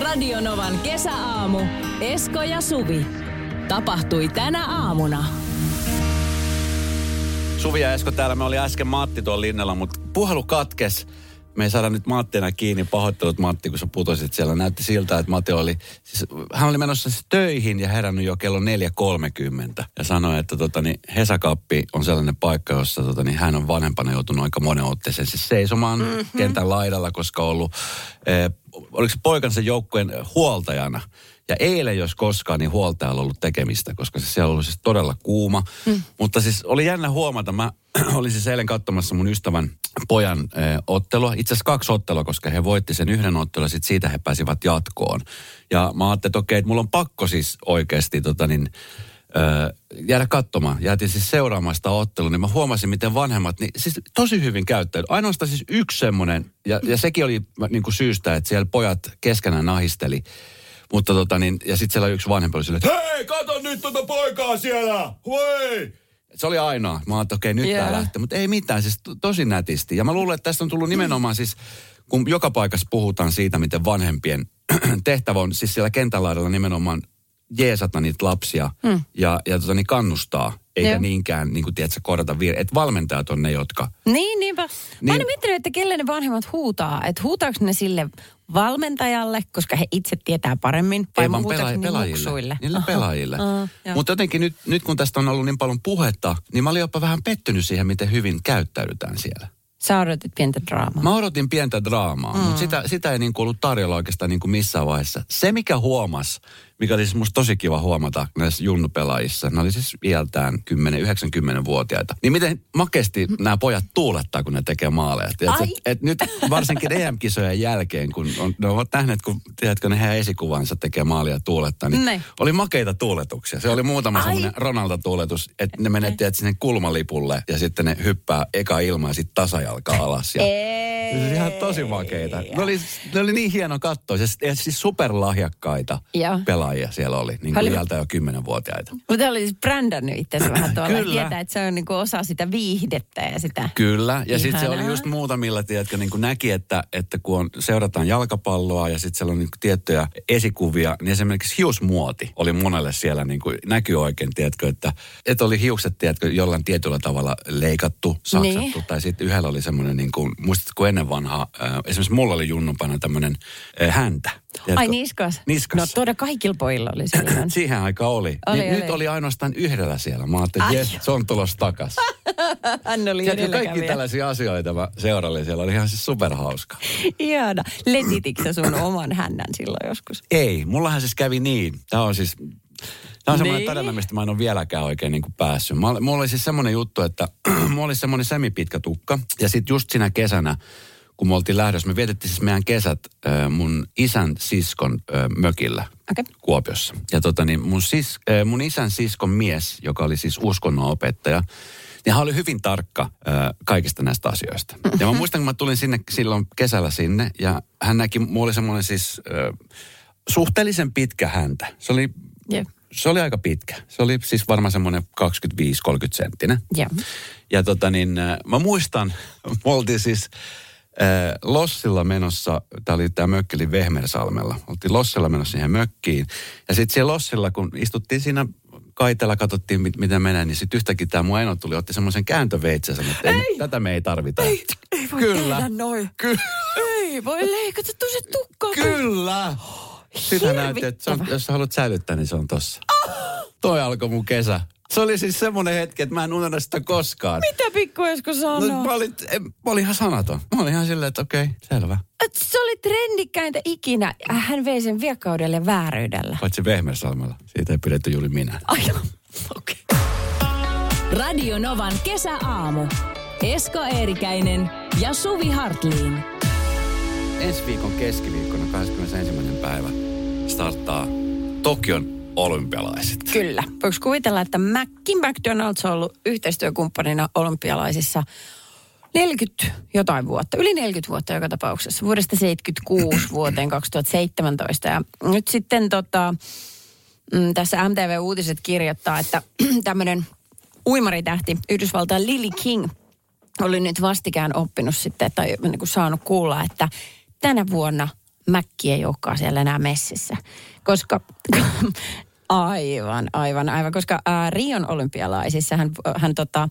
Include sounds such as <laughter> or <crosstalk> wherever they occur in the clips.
Radionovan kesäaamu. Esko ja Suvi. Tapahtui tänä aamuna. Suvi ja Esko täällä. Me oli äsken Matti tuolla linnalla, mutta puhelu katkes. Me ei saada nyt Mattina kiinni. Pahoittelut Matti, kun sä putosit siellä. Näytti siltä, että Matti oli, siis, hän oli menossa siis töihin ja herännyt jo kello 4.30. Ja sanoi, että tota, niin Hesakappi on sellainen paikka, jossa tota, niin hän on vanhempana joutunut aika monen otteeseen siis seisomaan mm-hmm. kentän laidalla, koska ollut, eh, oliko se poikansa joukkueen huoltajana. Ja eilen, jos koskaan, niin huoltajalla on ollut tekemistä, koska se siellä ollut siis todella kuuma. Mm. Mutta siis oli jännä huomata, mä <clears throat> olin siis eilen katsomassa mun ystävän pojan ö, ottelua. Itse asiassa kaksi ottelua, koska he voitti sen yhden ottelun ja sitten siitä he pääsivät jatkoon. Ja mä ajattelin, että okei, että mulla on pakko siis oikeasti tota niin, ö, jäädä katsomaan. Jäätin siis seuraamaan sitä ottelua, niin mä huomasin, miten vanhemmat, niin siis tosi hyvin käyttäytyy. Ainoastaan siis yksi semmoinen, ja, ja sekin oli niin kuin syystä, että siellä pojat keskenään nahisteli. Mutta tota niin, ja sitten siellä yksi vanhempi oli silleen, että hei, kato nyt tuota poikaa siellä, hei! Se oli ainoa. Mä ajattelin, okei, nyt Joo. tää lähtee. Mutta ei mitään, siis to- tosi nätisti. Ja mä luulen, että tästä on tullut nimenomaan siis, kun joka paikassa puhutaan siitä, miten vanhempien <clears throat> tehtävä on siis siellä kentän laidalla nimenomaan jeesata niitä lapsia mm. ja, ja tota, niin kannustaa, eikä Joo. niinkään, niin kuin tiedätkö, korjata virhe. Että valmentajat on ne, jotka... Niin, niinpä. Mä Niin. niin. miettinyt, että kelle ne vanhemmat huutaa. Että huutaako ne sille valmentajalle, koska he itse tietää paremmin, vai Ei vaan ne pelaajille. muksuille? Niille pelaajille. Joo. Mutta jotenkin nyt, nyt kun tästä on ollut niin paljon puhetta, niin mä olin jopa vähän pettynyt siihen, miten hyvin käyttäydytään siellä. Sä odotit pientä draamaa. Mä odotin pientä draamaa, mm. mutta sitä, sitä ei niin kuin ollut tarjolla oikeastaan niin kuin missään vaiheessa. Se, mikä huomas, mikä oli siis musta tosi kiva huomata näissä junnupelaajissa, ne oli siis iältään 10-90-vuotiaita, niin miten makeasti nämä pojat tuulettaa, kun ne tekee maaleja. Tiedätkö, Ai. et, et nyt varsinkin EM-kisojen jälkeen, kun on, ne ovat nähneet, kun tiedätkö, ne heidän esikuvansa tekee maalia tuulettaa, niin Ne. oli makeita tuuletuksia. Se oli muutama semmoinen Ronaldo-tuuletus, että ne menettiin sinne kulmalipulle ja sitten ne hyppää eka ilmaa ja sitten tasajalka alas. Ja Ei. oli ihan tosi makeita. Ne oli, ne oli niin hieno katsoa. Ja siis- siis superlahjakkaita Joo. Pelaajia siellä oli. Niin kuin iältä jo kymmenenvuotiaita. Mutta oli siis brändännyt itsensä vähän tuolla. Kyllä. Tietää, että se on niinku osa sitä viihdettä ja sitä. Kyllä, ja sitten se oli just muutamilla, tiedätkö, niin kuin näki, että, että kun on, seurataan jalkapalloa ja sitten siellä on niin kuin tiettyjä esikuvia, niin esimerkiksi hiusmuoti oli monelle siellä niin kuin näkyy oikein, tiedätkö, että, että oli hiukset, tiedätkö, jollain tietyllä tavalla leikattu, saksattu, Niin. tai sitten yhdellä oli semmoinen, niin kuin, muistatko ennen vanhaa, äh, esimerkiksi mulla oli junnupana tämmöinen äh, häntä. Tiedätkö? Ai niskas? Niskas. No todella kaikilla pojilla oli sellainen. <clears throat> Siihen aikaan oli. Oli, niin oli. Nyt oli ainoastaan yhdellä siellä. Mä ajattelin, että jes, se on tulossa takas. <laughs> Hän oli Tiedätkö, kaikki edelläkävijä. tällaisia asioita mä seurailin siellä. Oli ihan siis superhauska. Ihana. Letitikö sä sun oman hännän silloin joskus? Ei, mullahan siis kävi niin. Tämä on siis... Tämä on semmoinen Niin. tarina, mistä mä en ole vieläkään oikein niin kuin päässyt. Mulla oli siis semmoinen juttu, että <clears throat> mulla oli semmoinen semipitkä tukka. Ja sitten just siinä kesänä, kun me oltiin lähdössä, me vietettiin siis meidän kesät äh, mun isän siskon äh, mökillä Okei. Kuopiossa. Ja tota niin, mun, sis, äh, mun isän siskon mies, joka oli siis uskonnonopettaja, niin hän oli hyvin tarkka äh, kaikista näistä asioista. Ja mä muistan, kun mä tulin sinne silloin kesällä sinne, ja hän näki, mulla oli semmoinen siis äh, suhteellisen pitkä häntä. Se oli, Jep. se oli aika pitkä. Se oli siis varmaan semmoinen 25-30 senttinen. Joo. Ja tota niin, mä muistan, <laughs> me oltiin siis äh, Lossilla menossa, tämä oli tämä mökkeli Vehmersalmella. Oltiin Lossilla menossa siihen mökkiin. Ja sitten siellä Lossilla, kun istuttiin siinä kaitella, katsottiin mit, miten menee, niin sitten yhtäkkiä tämä mun eno tuli, otti semmoisen kääntöveitsen sanoi, että ei, tätä me ei tarvita. Ei, ei voi Kyllä. tehdä noin. Kyllä. Ei voi leikata tosi tukkaa. Kyllä. Sitten hän näytti, että se on, jos sä haluat säilyttää, niin se on tossa. Toi alkoi mun kesä. Se oli siis semmoinen hetki, että mä en unohda sitä koskaan. Mitä pikku Esko sanoo? No, mä, olin, en, mä olin ihan sanaton. Mä olin ihan silleen, että okei, selvä. Et Se oli trendikkäintä ikinä. Hän vei sen viekkaudelle ja vääryydellä. Paitsi Vehmersalmella. Siitä ei pidetty juuri minä. Ai okei. Radio Novan kesäaamu. Esko Eerikäinen ja Suvi Hartliin. Ensi viikon keskiviikkona 21. päivä starttaa Tokion olympialaiset. Kyllä. Voiko kuvitella, että Mackin McDonald's on ollut yhteistyökumppanina olympialaisissa 40 jotain vuotta, yli 40 vuotta joka tapauksessa, vuodesta 76 <clears throat> vuoteen 2017. Ja nyt sitten tota, mm, tässä MTV Uutiset kirjoittaa, että <clears throat> tämmöinen uimaritähti Yhdysvaltain Lily King oli nyt vastikään oppinut sitten, tai niin kuin saanut kuulla, että tänä vuonna Mäkki ei olekaan siellä enää messissä. Koska Aivan, aivan, aivan, koska ää, Rion olympialaisissa hän, hän tota,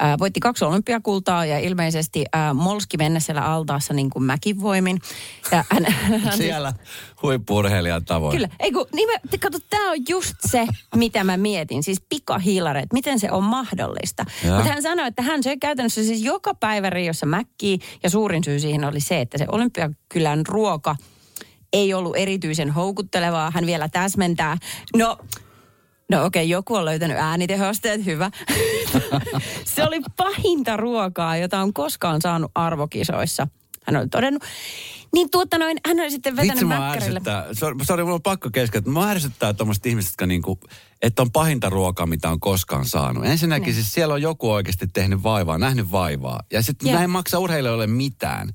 ää, voitti kaksi olympiakultaa ja ilmeisesti ää, molski mennä siellä altaassa niin kuin mäkin voimin. Ja hän, hän, Siellä huippurheilijan tavoin. Kyllä, ei kun, niin mä, kato, tämä on just se, mitä mä mietin, siis pikahiilareet, miten se on mahdollista. Mutta hän sanoi, että hän söi käytännössä siis joka päivä Riossa mäkkiä ja suurin syy siihen oli se, että se olympiakylän ruoka – ei ollut erityisen houkuttelevaa. Hän vielä täsmentää. No, No okei, okay, joku on löytänyt äänitehosteet, hyvä. <laughs> se oli pahinta ruokaa, jota on koskaan saanut arvokisoissa. Hän oli todennut. Niin tuota noin, hän oli sitten vetänyt Vitsi, mäkkärille. Sori, sori, mulla on pakko keskeyttää. Mua ärsyttää tuommoiset ihmiset, jotka niinku, että on pahinta ruokaa, mitä on koskaan saanut. Ensinnäkin niin. siis siellä on joku oikeasti tehnyt vaivaa, nähnyt vaivaa. Ja sitten näin maksaa urheilijoille mitään.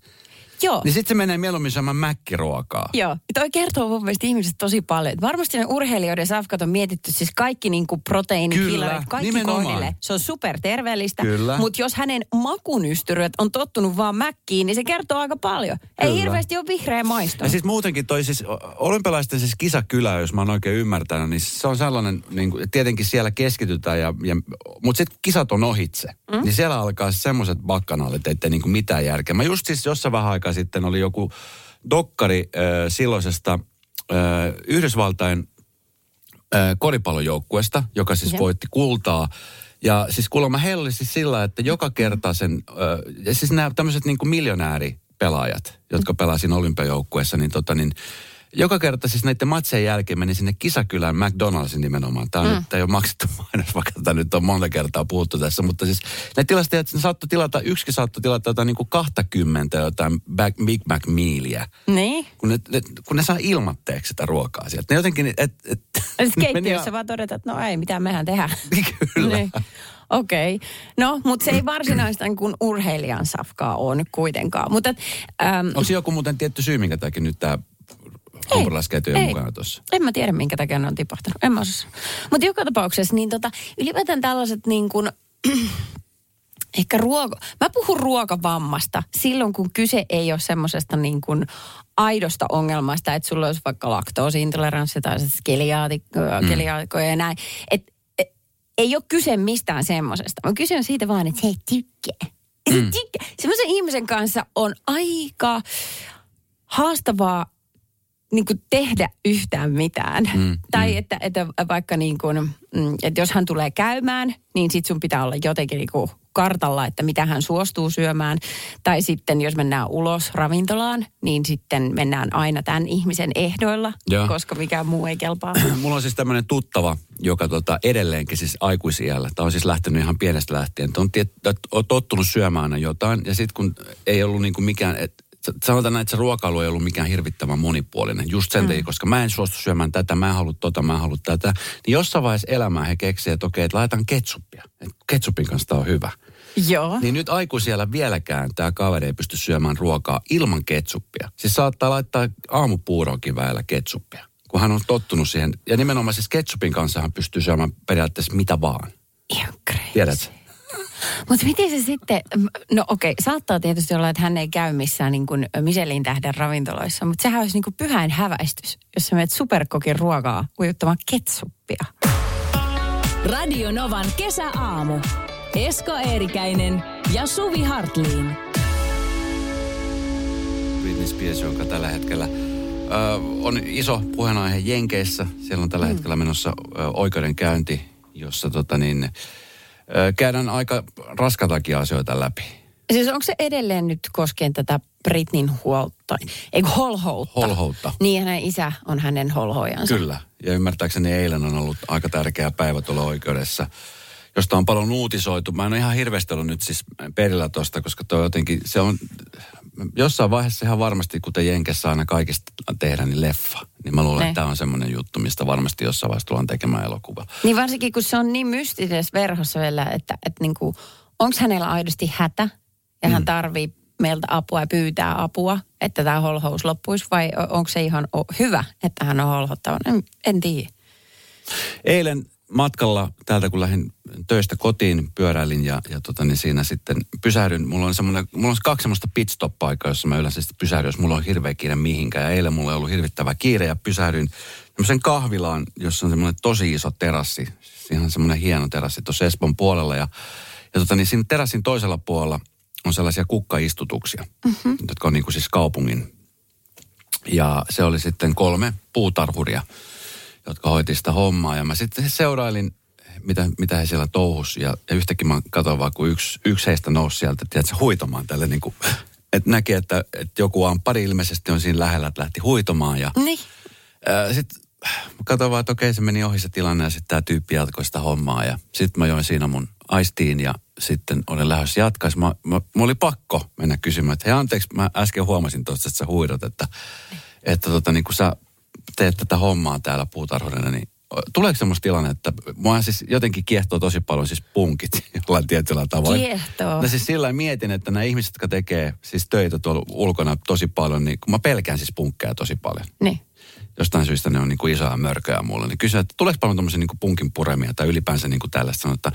Joo. Niin sitten se menee mieluummin syömään mäkkiruokaa. Joo. Toi kertoo mun mielestä ihmiset tosi paljon. Varmasti ne urheilijoiden safkat on mietitty siis kaikki niinku proteiinit, fillarit, kaikki nimenomaan. kohdille. Se on super terveellistä. Kyllä. Mutta jos hänen makunystyröt on tottunut vaan mäkkiin, niin se kertoo aika paljon. Kyllä. Ei hirveästi ole vihreä maisto. Ja siis muutenkin toi siis olympialaisten siis kisakylä, jos mä oon oikein ymmärtänyt, niin se on sellainen, niin kuin, tietenkin siellä keskitytään, ja, ja, mutta sitten kisat on ohitse. Mm? Niin siellä alkaa semmoiset bakkanaalit, ettei niin kuin mitään järkeä. Mä just siis jossain vähän aikaa sitten oli joku dokkari äh, silloisesta äh, Yhdysvaltain äh, koripallojoukkuesta, joka siis ja. voitti kultaa. Ja siis kuulemma heillä oli siis sillä, että joka kerta sen, äh, ja siis nämä tämmöiset niin kuin miljonääripelaajat, jotka pelasivat olympiajoukkueessa, niin tota niin, joka kerta siis näiden matsien jälkeen meni sinne kisakylään McDonald'sin nimenomaan. Tämä, on mm. nyt, ei ole maksettu <laughs> mainos, vaikka tätä nyt on monta kertaa puhuttu tässä. Mutta siis ne tilastajat, ne saattoi tilata, yksikin saattoi tilata jotain niin kuin 20 jotain Big Mac mealia. Niin. Kun ne, ne, kun ne saa ilmatteeksi sitä ruokaa sieltä. Ne jotenkin, et, et, et <laughs> keittiössä vaan todeta, että no ei, mitä mehän tehdään. <laughs> Kyllä. niin. Okei. Okay. No, mutta se ei <clears throat> varsinaista niin kuin urheilijan safkaa ole nyt kuitenkaan. Mutta, äm... Onko joku muuten tietty syy, minkä takia nyt tämä hampurilaiskeitojen mukana tuossa. En mä tiedä, minkä takia ne on tipahtanut. En mä Mutta joka tapauksessa, niin tota, ylipäätään tällaiset niin kuin, <clears throat> ehkä ruoka, mä puhun ruokavammasta silloin, kun kyse ei ole semmoisesta niin kuin aidosta ongelmasta, että sulla olisi vaikka laktoosiintoleranssi tai mm. keliaakikoja ja näin. Et, et, ei ole kyse mistään semmoisesta. Mä kyse on siitä vaan, että se ei tykkää. Mm. Semmoisen ihmisen kanssa on aika haastavaa niin kuin tehdä yhtään mitään. Mm, tai mm. Että, että vaikka niin kuin, mm, että jos hän tulee käymään, niin sit sun pitää olla jotenkin niin kuin kartalla, että mitä hän suostuu syömään. Tai sitten jos mennään ulos ravintolaan, niin sitten mennään aina tämän ihmisen ehdoilla, ja. koska mikään muu ei kelpaa. <clears throat> Mulla on siis tämmöinen tuttava, joka tota edelleenkin siis aikuisiällä, tämä on siis lähtenyt ihan pienestä lähtien, että on, tiet, on tottunut syömään aina jotain. Ja sitten kun ei ollut niin kuin mikään, et, sanotaan näin, että se ruokailu ei ollut mikään hirvittävän monipuolinen. Just sen mm. takia, koska mä en suostu syömään tätä, mä en halua tota, mä en halua tätä. Niin jossain vaiheessa elämää he keksivät, että okei, että laitan ketsuppia. Ketsupin kanssa tämä on hyvä. Joo. Niin nyt aikuisiellä vieläkään tämä kaveri ei pysty syömään ruokaa ilman ketsuppia. Siis saattaa laittaa aamupuuroonkin väellä ketsuppia, kun hän on tottunut siihen. Ja nimenomaan siis ketsupin kanssa hän pystyy syömään periaatteessa mitä vaan. Ihan crazy. Tiedätkö? Mutta miten se sitten, no okei, okay, saattaa tietysti olla, että hän ei käy missään niin kuin Michelin tähden ravintoloissa, mutta sehän olisi niin kuin pyhäin häväistys, jos sä menet superkokin ruokaa ujuttamaan ketsuppia. Radio Novan kesäaamu. Esko Eerikäinen ja Suvi Hartliin. Britney Spears, joka tällä hetkellä ö, on iso puheenaihe Jenkeissä. Siellä on tällä mm. hetkellä menossa ö, oikeudenkäynti, jossa tota niin, käydään aika raskatakin asioita läpi. Siis onko se edelleen nyt koskien tätä Britnin huolta, ei holhoutta? Holhoutta. Niin hänen isä on hänen holhojansa. Kyllä, ja ymmärtääkseni eilen on ollut aika tärkeä päivä tuolla oikeudessa josta on paljon uutisoitu. Mä en ole ihan hirveästi ollut nyt siis perillä tuosta, koska toi jotenkin, se on, jossain vaiheessa ihan varmasti, kuten Jenkessä aina kaikista tehdään, niin leffa. Niin mä luulen, Ne. että tämä on semmoinen juttu, mistä varmasti jossain vaiheessa tullaan tekemään elokuva. Niin varsinkin, kun se on niin mystisessä verhossa vielä, että, että niinku, onko hänellä aidosti hätä ja hän tarvii meiltä apua ja pyytää apua, että tämä holhous loppuisi, vai onko se ihan hyvä, että hän on holhottava? En, en tiedä. Eilen matkalla täältä, kun lähdin töistä kotiin, pyöräilin ja, ja tota, niin siinä sitten pysähdyn. Mulla on, semmoinen, mulla on kaksi semmoista pitstop-paikkaa, jossa mä yleensä sitten pysähdyn, jos mulla on hirveä kiire mihinkään. Ja eilen mulla ei ollut hirvittävä kiire ja pysähdyin semmoisen kahvilaan, jossa on semmoinen tosi iso terassi. Siinä on semmoinen hieno terassi tuossa Espoon puolella. Ja, ja tota, niin siinä terassin toisella puolella on sellaisia kukkaistutuksia, mm-hmm. jotka on niin kuin siis kaupungin. Ja se oli sitten kolme puutarhuria jotka hoiti sitä hommaa. Ja mä sitten seurailin, mitä, mitä he siellä touhus. Ja, ja yhtäkkiä mä katsoin vaan, kun yksi, yksi heistä nousi sieltä, tiedätkö, huitomaan tälle niin kuin, että näki, että, että joku pari ilmeisesti on siinä lähellä, että lähti huitomaan. Ja Niin. sitten katsoin vaan, että okei, se meni ohi se tilanne ja sitten tämä tyyppi jatkoi sitä hommaa. Ja sitten mä join siinä mun aistiin ja sitten olin lähdössä jatkaa. Mä, mä, mä oli pakko mennä kysymään, että hei anteeksi, mä äsken huomasin tuosta, että sä huidot, että, että tota, niin kun sä teet tätä hommaa täällä puutarhurina, niin tuleeko semmoista tilanne, että mua siis jotenkin kiehtoo tosi paljon siis punkit <laughs> jollain tietyllä tavalla. Kiehtoo. No siis sillä mietin, että nämä ihmiset, jotka tekee siis töitä tuolla ulkona tosi paljon, niin kun mä pelkään siis punkkeja tosi paljon Niin. jostain syystä ne on niin kuin isoja mörköjä mulle, niin kysyin, että tuleeko paljon tämmöisiä niin kuin punkin puremia tai ylipäänsä niin kuin tällaista. Sanoin, että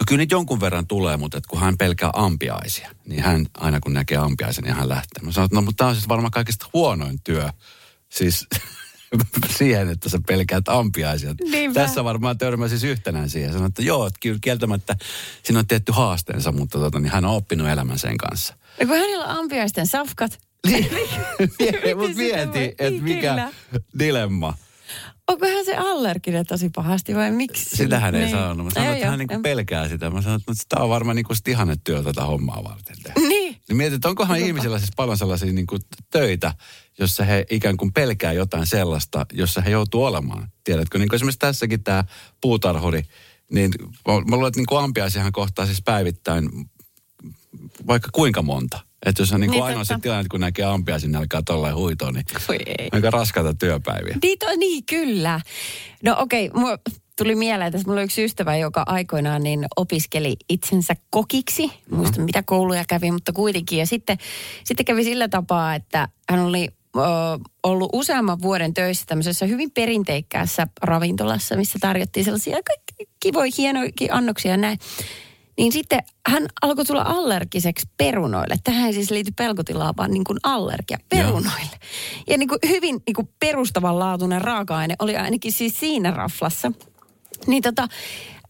no kyllä niitä jonkun verran tulee, mutta että kun hän pelkää ampiaisia, niin hän aina kun näkee ampiaisen, niin hän lähtee. Mä sanoin, että no mutta tämä on siis varmaan kaikista huonoin työ. Siis <laughs> <laughs> siihen, että sä pelkäät ampiaisia. Niinpä. Tässä varmaan törmä siis yhtenään siihen. Sanoin, että joo, että kyllä kieltämättä siinä on tietty haasteensa, mutta tota, niin hän on oppinut elämän sen kanssa. Ja kun hänellä on ampiaisten safkat, <laughs> Niin, <laughs> mutta sitä mieti, että niin, mikä kyllä. dilemma. onko hän se allerginen tosi pahasti vai miksi? Sitähän ei Niin. sanonut. Mä sanoin, Ei että hän niinku pelkää sitä. Mä sanoin, että tämä on varmaan niinku ihanne työ tätä hommaa varten. Niin. Niin mietin, että onkohan ihmisillä siis paljon sellaisia niinku töitä, jossa he ikään kuin pelkää jotain sellaista, jossa he joutuu olemaan. Tiedätkö, niin kuin esimerkiksi tässäkin tämä puutarhuri, niin mä, mä luulen, että niin ampiaisiahan kohtaa siis päivittäin vaikka kuinka monta. Että jos on niin Niin, ainoa se tilanne, kun näkee ampiaisin, niin alkaa tollain huitoa, niin Voi ei. aika raskaita työpäiviä. Niin, to, niin kyllä. No okei, okay, tuli mieleen, että mulla oli yksi ystävä, joka aikoinaan niin opiskeli itsensä kokiksi. Mm-hmm. Muista mitä kouluja kävi, mutta kuitenkin. Ja sitten, sitten kävi sillä tapaa, että hän oli ö, ollut useamman vuoden töissä tämmöisessä hyvin perinteikkäässä ravintolassa, missä tarjottiin sellaisia kaikki kivoja, hienoja annoksia ja näin. Niin sitten hän alkoi tulla allergiseksi perunoille. Tähän ei siis liity pelkotilaa, vaan niin kuin allergia perunoille. Ja niin kuin hyvin niin kuin perustavanlaatuinen raaka-aine oli ainakin siis siinä raflassa. Niin tota,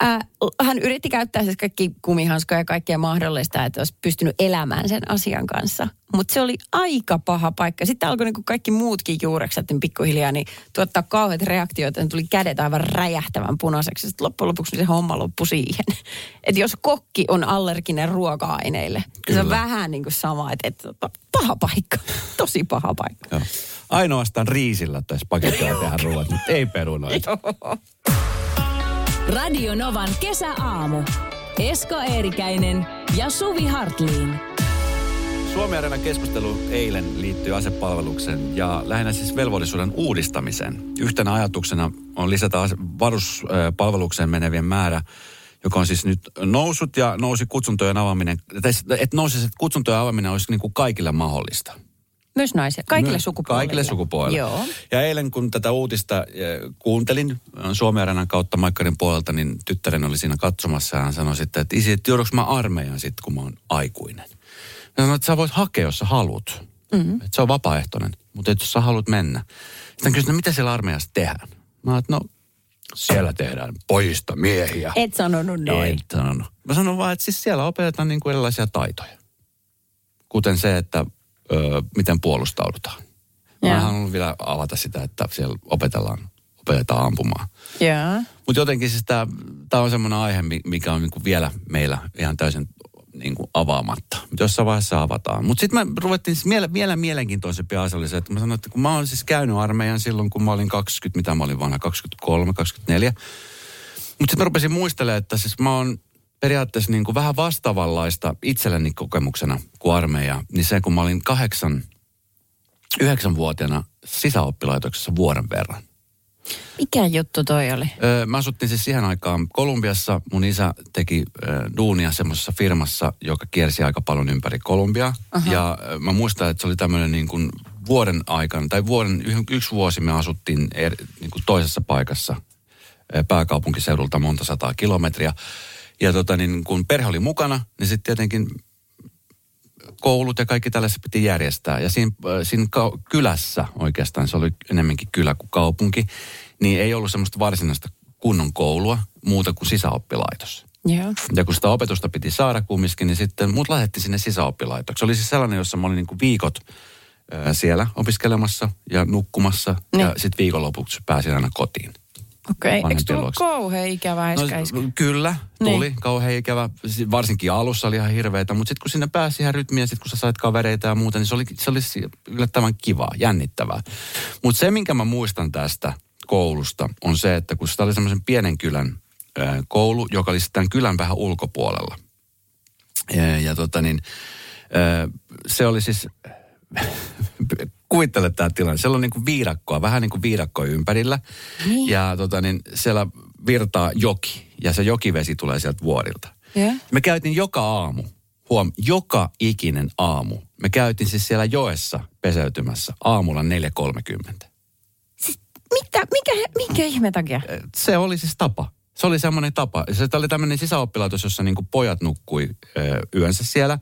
äh, hän yritti käyttää siis kaikki kumihanskoja ja kaikkea mahdollista, että olisi pystynyt elämään sen asian kanssa. Mutta se oli aika paha paikka. Sitten alkoi niinku kaikki muutkin juurekset niin pikkuhiljaa niin tuottaa kauheat reaktioita. Ne tuli kädet aivan räjähtävän punaiseksi. Sitten loppujen lopuksi se homma loppui siihen. <laughs> Että jos kokki on allerginen ruoka-aineille, niin se on vähän niin kuin sama, että, että tota, paha paikka. <laughs> Tosi paha paikka. Joo. Ainoastaan riisillä tässä paketilla <laughs> tehdään ruoat, mutta ei perunoita. Radio Novan kesäaamu. Esko Eerikäinen ja Suvi Hartliin. Suomi Areenan keskustelu eilen liittyy asepalvelukseen ja lähinnä siis velvollisuuden uudistamiseen. Yhtenä ajatuksena on lisätä varuspalvelukseen menevien määrä, joka on siis nyt noussut ja nousi kutsuntojen avaaminen, että nousi, että kutsuntojen avaaminen olisi niin kuin kaikille mahdollista. Myös naisia. Kaikille Myös sukupuolille. Kaikille sukupuolille. Joo. Ja eilen kun tätä uutista eh, kuuntelin Areenan kautta Maikkarin puolelta, niin tyttären oli siinä katsomassa ja hän sanoi sitten, että isi, että joudunko mä armeijan sitten, kun mä oon aikuinen. Mä sanoin, että sä voit hakea, jos sä haluat. Mm-hmm. Että se on vapaaehtoinen, mutta et jos sä haluat mennä. Sitten hän kysyi, no mitä siellä armeijassa tehdään? Mä että no siellä tehdään pojista miehiä. Et sanonut noin. En sanonut. Mä sanon vaan, että siis siellä opetetaan niin kuin erilaisia taitoja. Kuten se, että ö, miten puolustaudutaan. Mä Joo. en halunnut vielä avata sitä, että siellä opetellaan, opetetaan ampumaan. Joo. Mutta jotenkin siis tämä on semmoinen aihe, mi- mikä on niinku vielä meillä ihan täysin niinku avaamatta. Mutta jossain vaiheessa avataan. Mutta sitten mä ruvettiin siis vielä, vielä mielenkiintoisempi asia oli se, että mä sanoin, että kun mä olen siis käynyt armeijan silloin, kun mä olin 20, mitä mä olin vanha, 23, 24. Mutta sitten mä rupesin muistelemaan, että siis mä oon periaatteessa niin kuin vähän vastaavanlaista itselleni kokemuksena kuin armeija, niin se kun mä olin kahdeksan, yhdeksänvuotiaana sisäoppilaitoksessa vuoden verran. Mikä juttu toi oli? Öö, mä asuttiin siis siihen aikaan Kolumbiassa. Mun isä teki öö, duunia semmoisessa firmassa, joka kiersi aika paljon ympäri Kolumbiaa. Aha. Ja öö, mä muistan, että se oli tämmöinen niin kuin vuoden aikana, tai vuoden, y- yksi vuosi me asuttiin er, niin kuin toisessa paikassa pääkaupunkiseudulta monta sataa kilometriä. Ja tota, niin kun perhe oli mukana, niin sitten tietenkin koulut ja kaikki tällaiset piti järjestää. Ja siinä, äh, siinä ka- kylässä oikeastaan, se oli enemmänkin kylä kuin kaupunki, niin ei ollut semmoista varsinaista kunnon koulua muuta kuin sisäoppilaitos. Joo. Ja kun sitä opetusta piti saada kumminkin, niin sitten mut lähetti sinne sisäoppilaitoksi. Se oli siis sellainen, jossa mä olin niin kuin viikot ää, siellä opiskelemassa ja nukkumassa. Niin. Ja sitten viikonlopuksi pääsin aina kotiin. Okei. Okay. Eikö tullut kauhean ikävä No, kyllä, tuli. Niin. Kauhean ikävä. Si- Varsinkin alussa oli ihan hirveetä, mutta sitten kun sinne pääsi ihan rytmiin ja sitten kun sä sait kavereita ja muuta, niin se oli, se oli yllättävän kivaa, jännittävää. Mutta se, minkä mä muistan tästä koulusta, on se, että kun sitä oli semmoisen pienen kylän ää, koulu, joka oli sitten kylän vähän ulkopuolella. Ja, ja tota niin, ää, se oli siis, <laughs> kuvittele tämä tilanne, siellä on niin kuin viidakkoa, vähän niin kuin viidakkoa ympärillä. Niin. Ja tota niin, siellä virtaa joki ja se jokivesi tulee sieltä vuorilta. Joo. Me käytiin joka aamu, huom, joka ikinen aamu. Me käytiin siis siellä joessa peseytymässä aamulla 4.30. Siis mitä, mikä, minkä ihme takia? Se oli siis tapa. Se oli semmoinen tapa. Se oli tämmöinen sisäoppilaitos, jossa niin pojat nukkui ö, yönsä siellä.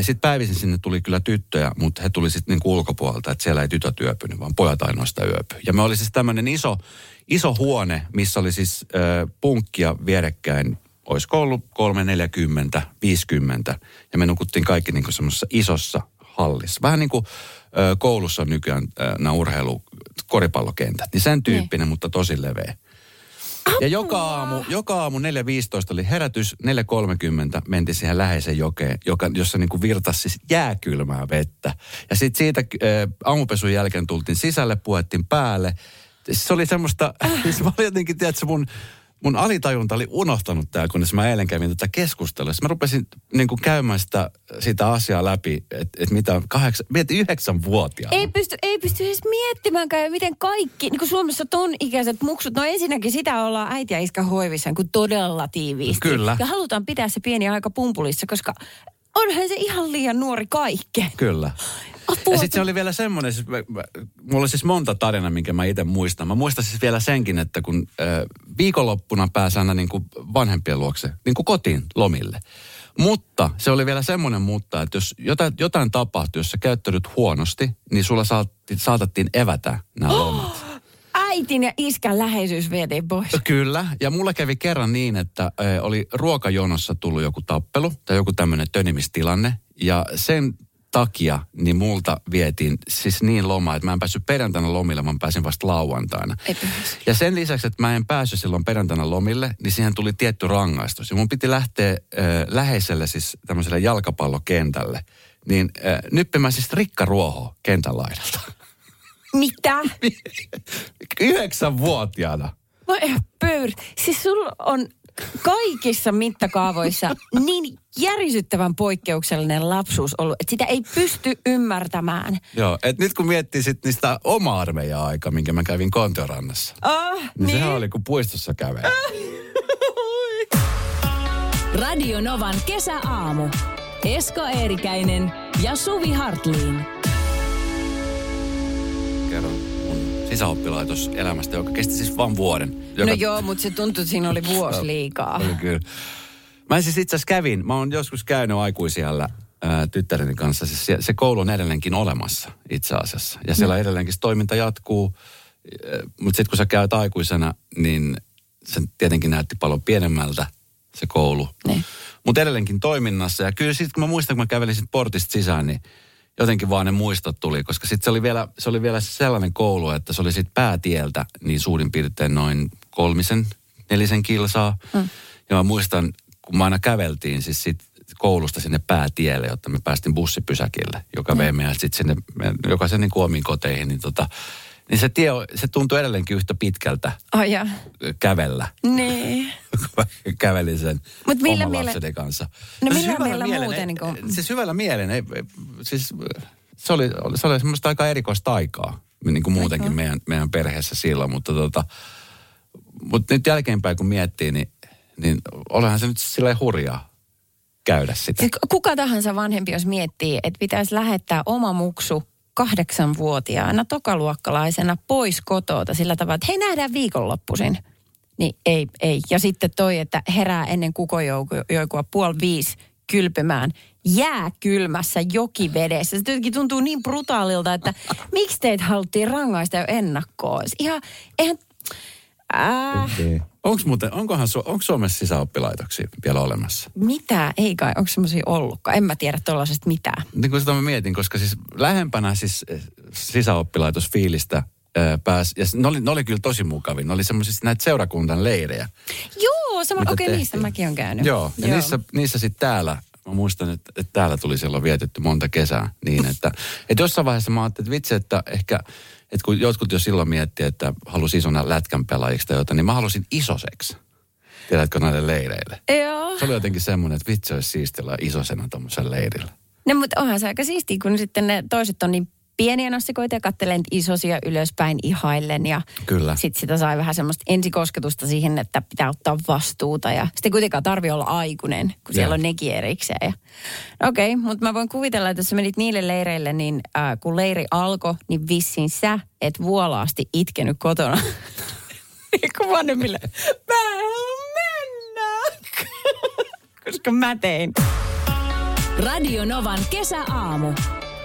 Sitten päivisin sinne tuli kyllä tyttöjä, mutta he tuli sitten niin ulkopuolelta, että siellä ei tytöt yöpynyt, vaan pojat ainoastaan yöpy. Ja me oli siis tämmöinen iso, iso huone, missä oli siis ö, punkkia vierekkäin. Olisiko ollut 3, 40, 50. Ja me nukuttiin kaikki niin semmoisessa isossa hallissa. Vähän niin kuin ö, koulussa on nykyään ö, nämä urheilu, koripallokentät. Niin sen tyyppinen, mutta tosi leveä. Ja joka aamu, joka aamu 4.15 oli herätys, 4.30 mentiin siihen läheiseen jokeen, joka, jossa niin kuin virtasi siis jääkylmää vettä. Ja sitten siitä äh, aamupesun jälkeen tultiin sisälle, puettiin päälle. Siis Se oli semmoista, <laughs> siis mä olin jotenkin, tiedätkö, mun, mun alitajunta oli unohtanut tämä, kunnes mä eilen kävin tätä keskustelua. Sitten Mä rupesin niin kuin käymään sitä, sitä asiaa läpi, että et mitä kahdeksan, mietin yhdeksän vuotiaana. Ei pysty, ei pysty edes miettimäänkään, miten kaikki, niin kuin Suomessa ton ikäiset muksut, no ensinnäkin sitä ollaan äiti ja iskä hoivissa kuin todella tiiviisti. Kyllä. Ja halutaan pitää se pieni aika pumpulissa, koska onhan se ihan liian nuori kaikke. Kyllä. <laughs> Apua. Ja sitten se oli vielä semmoinen, siis, mä, mä, mulla oli siis monta tarinaa, minkä mä itse muistan. Mä muistan siis vielä senkin, että kun äh, viikonloppuna pääsi aina niin kuin vanhempien luokse, niin kuin kotiin lomille. Mutta se oli vielä semmoinen mutta, että jos jotain, jotain tapahtui, jos sä käyttäydyt huonosti, niin sulla saatti, saatettiin evätä nämä lomat. Äitin ja iskän läheisyys vietiin pois. Kyllä, ja mulla kävi kerran niin, että oli ruokajonossa tullut joku tappelu tai joku tämmöinen tönimistilanne. Ja sen takia niin multa vietiin siis niin loma, että mä en päässyt perjantaina lomille, vaan pääsin vasta lauantaina. Ja sen lisäksi, että mä en päässyt silloin perjantaina lomille, niin siihen tuli tietty rangaistus. Ja mun piti lähteä äh, läheiselle siis tämmöiselle jalkapallokentälle, niin äh, nyppimään siis rikkaruohoa kentän laidalta. Mitä? <laughs> Yhdeksänvuotiaana. Voi pöyr. Siis sulla on kaikissa mittakaavoissa niin järisyttävän poikkeuksellinen lapsuus ollut, että sitä ei pysty ymmärtämään. Joo, et nyt kun miettii sit niistä oma armeijan aika, minkä mä kävin Kontiorannassa, Ah, niin, niin sehän oli kuin puistossa kävelee. Radio Novan kesäaamu. Esko Eerikäinen ja Suvi Hartliin. Kerron sisäoppilaitos elämästä, joka kesti siis vain vuoden. Joka No joo, mutta se tuntui, että siinä oli vuosi liikaa. Oli kyllä. Mä siis itse asiassa kävin, mä oon joskus käynyt aikuisiellä ää, tyttäreni kanssa. Siis se, se koulu on edelleenkin olemassa itse asiassa. Ja siellä Mm. edelleenkin toiminta jatkuu. Mutta sitten kun sä käyt aikuisena, niin se tietenkin näytti paljon pienemmältä se koulu. Niin. Mutta edelleenkin toiminnassa. Ja kyllä sitten kun mä muistan, kun mä kävelin sit portista sisään, niin jotenkin vaan ne muistot tuli. Koska sitten se oli vielä, se oli vielä sellainen koulu, että se oli sitten päätieltä niin suurin piirtein noin kolmisen, nelisen kilsaa. Mm. Ja mä muistan, kun mä aina käveltiin siis sit koulusta sinne päätielle, jotta me päästiin bussipysäkille, joka vei meidät sitten sinne, jokaisen niin omiin koteihin, niin, tota, niin se tie, se tuntui edelleenkin yhtä pitkältä ö, kävellä. Niin. <laughs> kävelin sen Mut millä oman miele- kanssa. No siis millä mielellä mielen, muuten ei- niin kuin- Siis hyvällä mielen. Ei, siis se oli, se oli semmoista aika erikoista aikaa, niin kuin muutenkin meidän, meidän perheessä silloin, mutta tota, mutta nyt jälkeenpäin kun miettii, niin, niin olehan se nyt silleen hurjaa käydä sitä. Siis kuka tahansa vanhempi, jos miettii, että pitäisi lähettää oma muksu kahdeksanvuotiaana tokaluokkalaisena pois kotota sillä tavalla, että hei nähdään viikonloppuisin. Niin ei, ei. Ja sitten toi, että herää ennen kukojoukua puoli viisi kylpymään jääkylmässä jokivedessä. Se jotenkin tuntuu niin brutaalilta, että <laughs> miksi teitä haluttiin rangaista jo ennakkoon? Ihan, eihän, äh, Onko muuten, onkohan, Su- onko Suomessa sisäoppilaitoksia vielä olemassa? mitä, ei kai, onko semmoisia ollutkaan? En mä tiedä tuollaisesta mitään. Niin kuin sitä mä mietin, koska siis lähempänä siis eh, sisäoppilaitosfiilistä eh, pääsi, ja ne oli, ne oli kyllä tosi mukavia. Ne oli semmoisista näitä seurakuntan leirejä. Joo, sama, okei, okay, niistä mäkin on käynyt. Joo, ja niissä, niissä sitten täällä, mä muistan, että, että täällä tuli silloin vietetty monta kesää niin, että, että jossain vaiheessa mä ajattelin, että vitsi, että ehkä, että kun jotkut jo silloin miettii, että halusi isona lätkän pelaajiksi tai jotain, niin mä halusin isoseksi. Tiedätkö näille leireille? Joo. Se oli jotenkin semmoinen, että vitsi olisi siistiä olla isosena tuommoisella leirillä. No, mutta onhan se aika siistiä, kun sitten ne toiset on niin pieniä nassikoita ja katselen isosia ylöspäin ihaillen. Ja Kyllä. sitten sitä sai vähän semmoista ensikosketusta siihen, että pitää ottaa vastuuta. Ja sitten kuitenkaan tarvi olla aikuinen, kun siellä Joo. on nekin erikseen. Ja, no okei, okay, mutta mä voin kuvitella, että jos sä menit niille leireille, niin äh, kun leiri alkoi, niin vissiin sä et vuolaasti itkenyt kotona. <laughs> Niin kuin vanhemmille. Mä mennä. <laughs> Koska mä tein. Radio Novan kesäaamu.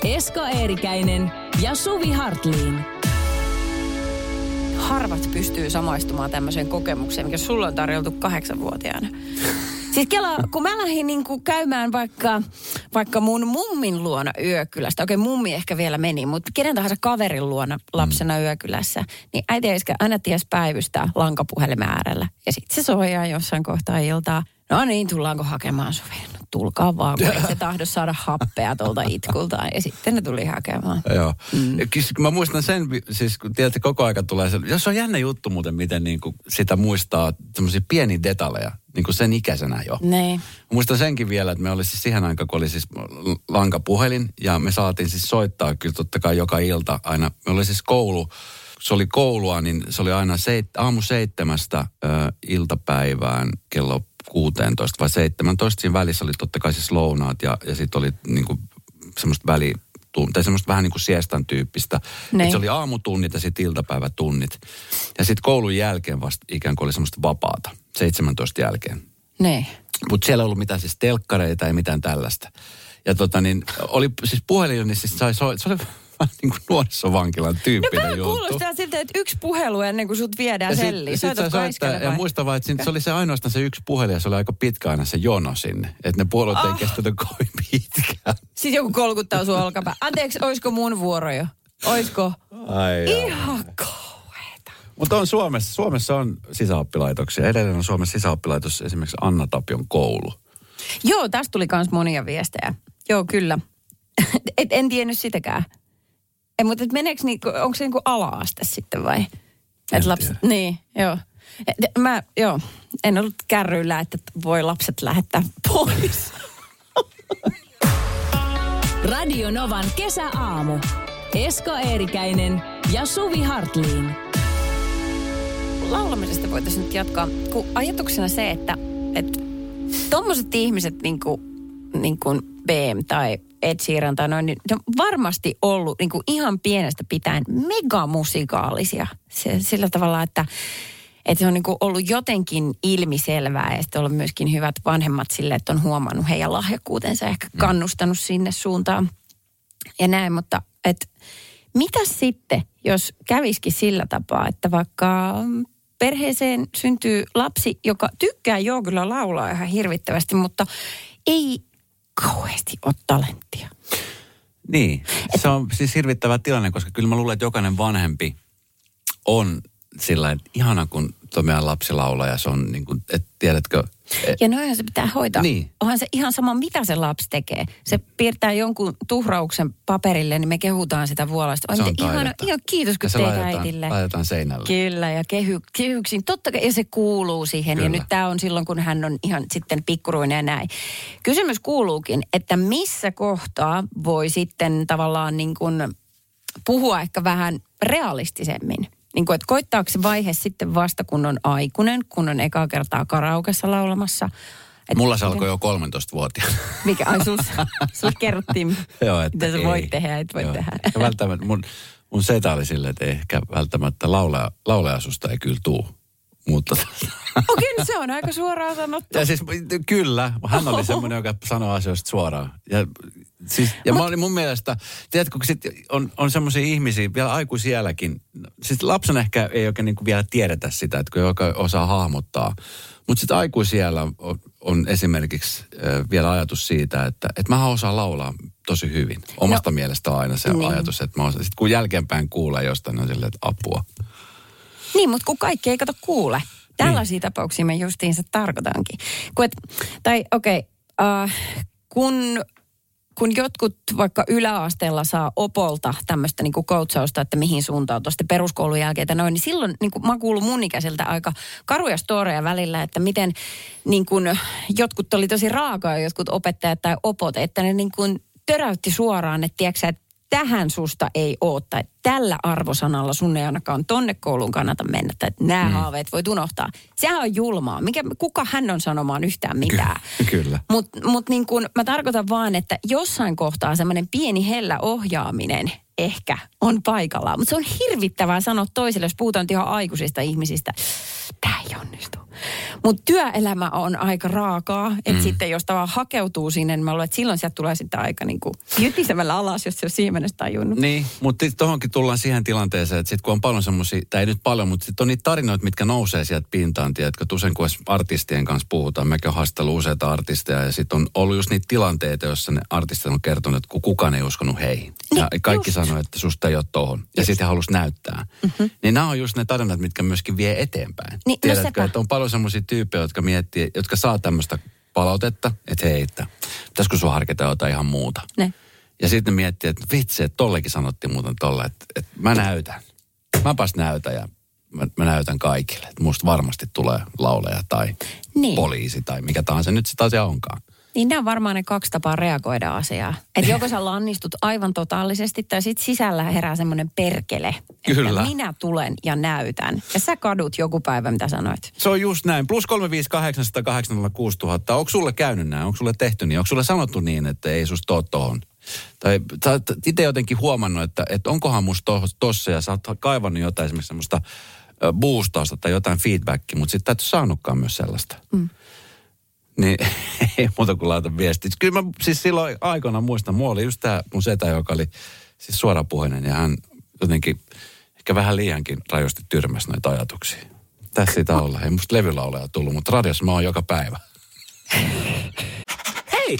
Esko Eerikäinen ja Suvi Hartliin. harvat pystyy samaistumaan tämmöiseen kokemukseen, mikä sulla on tarjoltu kahdeksanvuotiaana. <laughs> Siis Kela, kun mä lähdin niin kuin käymään vaikka, vaikka mun mummin luona yökylästä, okei mummi ehkä vielä meni, mutta kenen tahansa kaverin luona lapsena yökylässä, niin äiti ja iskä aina ties päivystää lankapuhelimen äärellä. Ja sitten se soijaa jossain kohtaa iltaa. No niin, tullaanko hakemaan Suvi? No, tulkaa vaan, kun ei se <laughs> tahdo saada happea tuolta itkultaan. Ja sitten ne tuli hakemaan. Joo. Mm. Mä muistan sen, siis kun tiedätte, koko aika tulee se, jos on jännä juttu muuten, miten niin kuin sitä muistaa, semmoisia pieniä detaljeja, niin kuin sen ikäisenä jo. Niin. Muistan senkin vielä, että me oli siis siihen aikaan, kun oli siis lankapuhelin, ja me saatiin siis soittaa kyllä totta kai joka ilta aina. Me oli siis koulu, se oli koulua, niin se oli aina seit, aamu seitsemästä ö, iltapäivään kello 16 vai 17. Siinä välissä oli totta kai siis lounaat ja, ja sitten oli niin kuin semmoista väli, tai semmoista vähän niin kuin siestan tyyppistä. Niin. Et se oli aamutunnit ja sitten iltapäivätunnit. Ja sitten koulun jälkeen vasta ikään kuin oli semmoista vapaata, 17 jälkeen. Niin. Mutta siellä ei ollut mitään siis telkkareita ja mitään tällaista. Ja tota niin, oli siis puhelin, niin siis sai, oli, se oli vähän niin kuin nuorisovankilan No tyyppinen vähän juttu. kuulostaa siltä, että yksi puhelu ennen kuin sut viedään Ja sit- selliin. sit Soitatko soittaa, ja muista vaan, että siinä- se oli se ainoastaan se yksi puhelin ja se oli aika pitkä aina se jono sinne. Että ne puolet Ah. ei kestänyt kovin pitkään. Siis joku kolkuttaa sun olkapää. Anteeksi, oisko mun vuoro jo? Oisko? Ai Ihan kauheeta. Mutta on Suomessa, Suomessa on sisäoppilaitoksia. Edelleen on Suomessa sisäoppilaitos esimerkiksi Anna Tapion koulu. Joo, tästä tuli kans monia viestejä. Joo, kyllä. <laughs> et en tiennyt sitäkään. Ei, mutta et meneekö niinku, onko se niinku ala-aste sitten vai? En Et lapset, niin, joo. Et Mä, joo, en ollut kärryillä, että voi lapset lähettää pois. <laughs> Radio Novan kesäaamu. Esko Eerikäinen ja Suvi Hartliin. laulamisesta voitaisiin nyt jatkaa, kun ajatuksena se, että, että tommoset ihmiset niin kuin, niin kuin BM tai Ed Sheeran tai noin, niin ne on varmasti ollut niin kuin ihan pienestä pitäen megamusikaalisia. Se, sillä tavalla, että, että se on niin ollut jotenkin ilmiselvää ja sitten ollut myöskin hyvät vanhemmat sille, että on huomannut heidän lahjakkuutensa ja ehkä kannustanut sinne suuntaan ja näin, mutta et, mitä sitten, jos käviskin sillä tapaa, että vaikka mm, perheeseen syntyy lapsi, joka tykkää joo kyllä laulaa ihan hirvittävästi, mutta ei kauheasti ole talenttia. Niin, se on siis hirvittävä tilanne, koska kyllä mä luulen, että jokainen vanhempi on sillä että ihana kun tuo meidän lapsi laulaa ja se on niin kuin, että tiedätkö, Ja noinhan se pitää hoitaa. Niin. Onhan se ihan sama, mitä se lapsi tekee. Se piirtää jonkun tuhrauksen paperille, niin me kehutaan sitä vuolaista. Oi, Se on ihana, ihan kiitos, kun laitetaan, äidille. laitetaan seinälle. Kyllä, ja kehy, kehyksiin. Totta kai, ja se kuuluu siihen. Kyllä. Ja nyt tämä on silloin, kun hän on ihan sitten pikkuruinen ja näin. Kysymys kuuluukin, että missä kohtaa voi sitten tavallaan niin kuin puhua ehkä vähän realistisemmin? Niin kuin, että koittaako se vaihe sitten vasta, kun on aikuinen, kun on ekaa kertaa karaukessa laulamassa? Et Mulla se alkoi jo 13-vuotiaana. <laughs> Mikä, ai sus, sus kerrottiin, <laughs> Joo, että mitä sä ei. voit tehdä ja et voi Joo. tehdä. Ja välttämättä mun, mun setä oli silleen, että ei ehkä välttämättä laulaja, laulajasusta ei kyllä tuu. Mutta <laughs> Okei, no se on aika suoraan sanottu. ja siis kyllä, hän oli semmoinen, joka sanoi asioista suoraan. Ja, siis, ja mä olin mun mielestä, tiedätkö, kun sit on, on semmoisia ihmisiä, vielä aikuisielläkin, siis lapsen ehkä ei oikein niin vielä tiedetä sitä, että kun joka osaa hahmottaa. Mutta sitten aikuisiellä on, on esimerkiksi äh, vielä ajatus siitä, että, että mä osaan laulaa tosi hyvin. Omasta no, mielestä on aina se niin. niin. ajatus, että mä osaan. Sitten kun jälkeenpäin kuulee jostain, on silleen, että apua. Niin, mutta kun kaikki ei kato kuule. Tällaisia niin. tapauksia mä justiinsa tarkoitankin. Kun et, tai okei, okay, äh, kun, kun jotkut vaikka yläasteella saa opolta tämmöistä niinku koutsausta, että mihin suuntaan tuosta peruskoulun jälkeen tai noin, niin silloin niinku, mä kuulun mun ikäiseltä aika karuja storeja välillä, että miten niin kun, jotkut oli tosi raakaa, jotkut opettajat tai opot, että ne niin kun töräytti suoraan, että tiedätkö, että tähän susta ei ole, tai tällä arvosanalla sun ei ainakaan tonne kouluun kannata mennä, tai että nämä mm. haaveet voit unohtaa. Sehän on julmaa. Mikä, kuka hän on sanomaan yhtään mitään? Ky- kyllä. Mutta mut niin kun, mä tarkoitan vaan, että jossain kohtaa semmoinen pieni hellä ohjaaminen ehkä on paikallaan. Mutta se on hirvittävää sanoa toiselle, jos puhutaan ihan aikuisista ihmisistä. Tämä ei onnistu. Mutta työelämä on aika raakaa. Että mm. sitten jos tavallaan hakeutuu sinne, niin mä luulen, että silloin sieltä tulee sitten aika niin kuin jytisemällä alas, jos se on siihen mennessä tajunnut. Niin, mutta tuohonkin tullaan siihen tilanteeseen, että sitten kun on paljon semmoisia, tai ei nyt paljon, mutta sitten on niitä tarinoita, mitkä nousee sieltä pintaan, tiedätkö, usein kun artistien kanssa puhutaan, mekin on haastellut useita artisteja, ja sitten on ollut just niitä tilanteita, joissa ne artistit on kertonut, että kukaan ei uskonut heihin. Ja Niin, kaikki just. sanoi, että susta ei ole tohon. Ja sitten halusi näyttää. Mm-hmm. Niin nämä on just ne tarinat, mitkä myöskin vie eteenpäin. Niin, no Tiedätkö, sepä. että on paljon semmoisia tyyppejä, jotka miettii, jotka saa tämmöistä palautetta, että hei, että pitäisikö sun harkita jotain ihan muuta. Ne. Ja sitten ne miettii, että vitsi, että tollekin sanottiin muuten tolle, että, että mä näytän. Mäpäs näytän ja mä, mä näytän kaikille, että musta varmasti tulee lauleja tai Niin. poliisi tai mikä tahansa nyt sitä asia onkaan. Niin nämä on varmaan ne kaksi tapaa reagoida asiaan. Että joko sä lannistut aivan totaalisesti tai sit sisällä herää semmoinen perkele. Kyllä. Että minä tulen ja näytän. Ja sä kadut joku päivä, mitä sanoit. Se on just näin. Plus 358806000. Onko sulle käynyt näin? Onko sulle tehty niin? Onko sulle sanottu niin, että ei susta ole tohon? Tai sä oot itse jotenkin huomannut, että, että onkohan musta to, tossa ja sä oot kaivannut jotain esimerkiksi semmoista boostausta tai jotain feedbackia, mutta sitten et saanutkaan myös sellaista. Mm. Niin <laughs> ei muuta kuin laita viestiä. Kyllä mä siis silloin aikoina muistan, mulla oli just tämä mun setä, joka oli siis suorapuheinen ja hän jotenkin ehkä vähän liiankin rajoisesti tyrmäsi noita ajatuksia. Tässä siitä olla. Ei musta levylaulaja tullut, mutta radiossa mä oon joka päivä. Hei!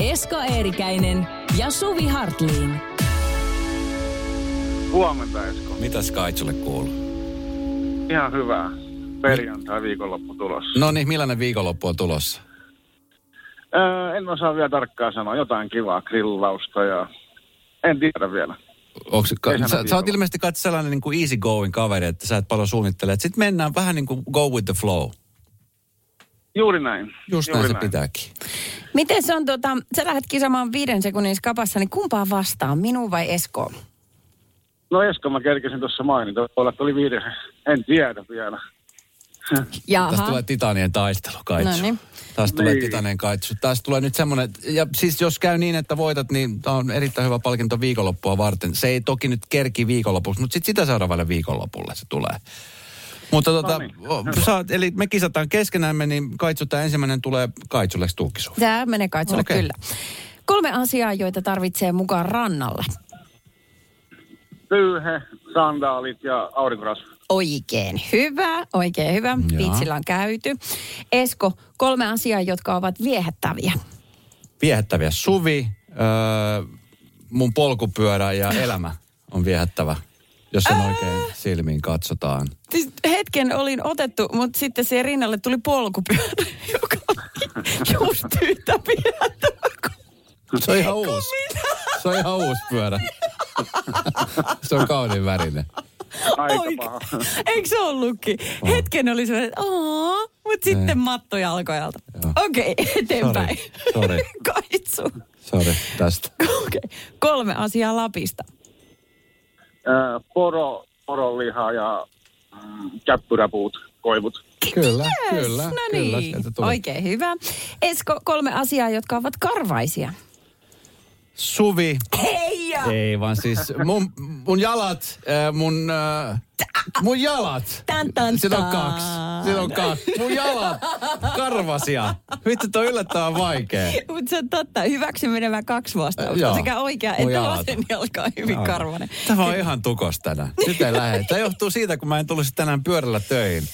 Esko Eerikäinen ja Suvi Hartliin. Huomenta, Esko. Mitä Skype sulle kuuluu? Ihan hyvää. Perjantai viikonloppu tulossa. No niin, millainen viikonloppu on tulossa? Öö, en osaa vielä tarkkaan sanoa. Jotain kivaa grillausta ja en tiedä vielä. Onks, ka, sä, sä oot ilmeisesti kai sellainen niin kuin easy going kaveri, että sä et paljon suunnittele. Sitten mennään vähän niin kuin go with the flow. Juuri näin. Just Juuri näin se pitääkin. Miten se on, tota, sä lähdet kisamaan viiden sekunnin skapassa, niin kumpaa vastaan, minun vai Esko? No Esko, mä kerkesin tuossa mainita. Että oli viiden. En tiedä vielä. Jaha. Tästä tulee titanien taistelu, Kaitsu. Noniin. Tästä tulee Niin. titanien kaitsu. Tästä tulee nyt semmoinen, ja siis jos käy niin, että voitat, niin tämä on erittäin hyvä palkinto viikonloppua varten. Se ei toki nyt kerki viikonlopuksi, mutta sitten sitä seuraavalle viikonlopulle se tulee. Mutta tota, No niin, saat, eli me kisataan keskenämme, niin Kaitsu, tämä ensimmäinen tulee Kaitsulle tuukkisu. Tämä menee Kaitsulle Okei. kyllä. Kolme asiaa, joita tarvitsee mukaan rannalle. Pyyhe, sandaalit ja aurinkorasva. Oikein hyvä, oikein hyvä. Jaa. Viitsillä on käyty. Esko, kolme asiaa, jotka ovat viehättäviä. Viehättäviä Suvi, öö, mun polkupyörä ja elämä on viehättävä, jos sen oikein silmiin katsotaan. Siis hetken olin otettu, mutta sitten siihen rinnalle tuli polkupyörä, <laughs> joka oli just yhtä viehättävä kuin Se on ihan uusi. Se on ihan uusi pyörä. se on kauniin värinen. Aika paha. Eikö se ollutkin? Hetken oli sellainen, että aah, mutta sitten matto jalkojalta. Okei, eteenpäin. Sori. <laughs> Kaitsu. Sori tästä. Okei. Kolme asiaa Lapista. Öö, poro, poronliha ja mm, käppyräpuut, koivut. Kyllä, Yes, kyllä. No kyllä, niin, tuli. oikein hyvä. Esko, kolme asiaa, jotka ovat karvaisia. Suvi. Hei ja Ei vaan siis mun, mun jalat, äh, mun, äh, mun jalat. Tan, tan, Siinä on kaksi. Siinä on kaksi. Mun jalat. Karvasia. Vittu, toi on yllättävän vaikea. Mutta se on totta, hyväksy menemään kaksi vastausta. Sekä oikea Mun että vasen jalka on hyvin Joo. karvainen. Tämä on ihan tukos tänään. Nyt ei lähde. Tämä johtuu siitä, kun mä en tulisi tänään pyörällä töihin.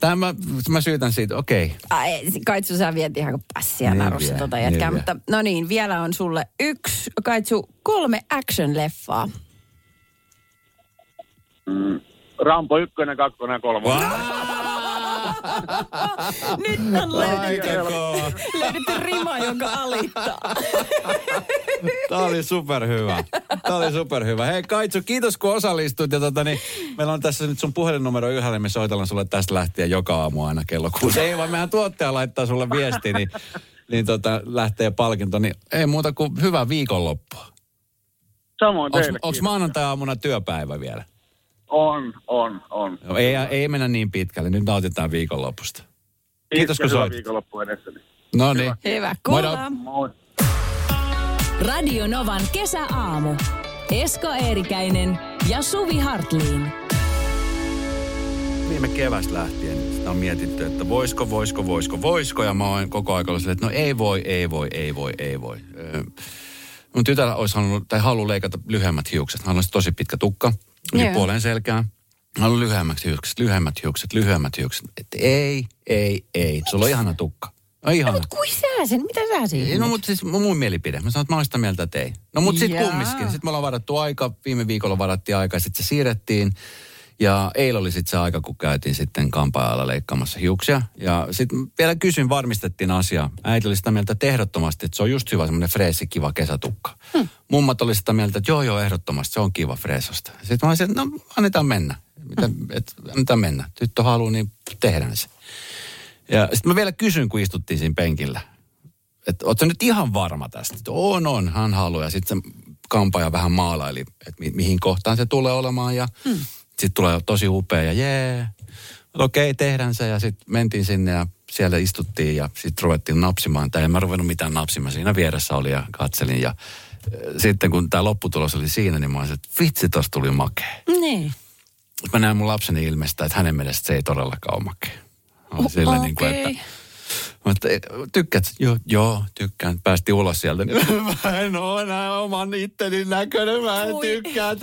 Tämä mä, mä syytän siitä, okei. Okay. Ai, Kaitsu, sä viet ihan kuin pässiä Niin narussa vie, tota niin jätkää. vie. Mutta no niin, vielä on sulle yksi, Kaitsu, kolme action-leffaa. Mm, Rampo ykkönen, kakkonen ja kolmonen. <laughs> Nyt on löydetty, löydetty rima, joka alittaa. <laughs> Tämä oli superhyvä. Tämä oli superhyvä. Hei Kaitsu, kiitos kun osallistuit. Ja tota, niin, meillä on tässä nyt sun puhelinnumero yhdellä, me soitellaan sulle tästä lähtien joka aamu aina kello kuusi. Ei vaan meidän tuottaja laittaa sulle viesti, niin, niin tota, lähtee palkinto. Niin ei muuta kuin hyvää viikonloppua. Samoin teille. Onko maanantai-aamuna työpäivä vielä? On, on, on. No, ei, ei mennä niin pitkälle. Nyt nautitaan viikonlopusta. Kiitos, kun hyvä soitit. viikonloppu edessäni. No niin. Hyvä, kuullaan. Moi. Radio Novan kesäaamu. Esko Eerikäinen ja Suvi Hartliin. viime kevästä lähtien sitä on mietitty, että voisiko, voisiko, voisiko, voisiko. Ja mä oon koko ajan ollut että no ei voi, ei voi, ei voi, ei voi. Öö, Mun tytär olisi halunnut, tai haluaa leikata lyhyemmät hiukset. Hän olisi tosi pitkä tukka, yli Joo. puoleen selkään. Haluaa lyhyemmät hiukset, lyhyemmät hiukset, lyhyemmät hiukset. Että ei, ei, ei. Sulla on ihana tukka. No ihana. Mut kui sä sen, mitä sä siinä? No mutta siis mun mielipide. Mä sanon, että mä sitä mieltä, että ei. No mutta sitten kumminkin. Sitten me ollaan varattu aika. Viime viikolla varattiin aika ja sitten se siirrettiin. Ja eilen oli sitten se aika, kun käytiin sitten kampaajalla leikkaamassa hiuksia. Ja sitten vielä kysyin, varmistettiin asia. Äiti oli sitä mieltä, että ehdottomasti, että se on just hyvä semmoinen freesi, kiva kesätukka. Hmm. Mummat oli sitä mieltä, että joo joo, ehdottomasti, se on kiva freesasta. Sitten mä olisin, että no annetaan mennä. Mitä, et, annetaan mennä. Tyttö haluaa, niin tehdään se. Ja sitten mä vielä kysyn, kun istuttiin siinä penkillä. Että ootko nyt ihan varma tästä? Että on, on, hän haluaa. Ja sitten se kampaaja vähän maalaili, että mi- mihin kohtaan se tulee olemaan. Ja hmm. Sitten tulee tosi upea ja jee. Okei, okay, tehdään se. Ja sitten mentiin sinne ja siellä istuttiin ja sitten ruvettiin napsimaan. Tai en mä ruvennut mitään napsimaan. Siinä vieressä oli ja katselin. Ja äh, sitten kun tämä lopputulos oli siinä, niin mä olisin, että vitsi, tosta tuli makea. Niin. Mä näen mun lapseni ilmestä, että hänen mielestä se ei todellakaan ole makea. Mä olin sillä niin kuin, että, mutta tykkäät? sä? Joo, joo, tykkään. Päästiin ulos sieltä. Niin <laughs> mä en ole enää oman itteni näköinen. Mä en Voi. tykkää.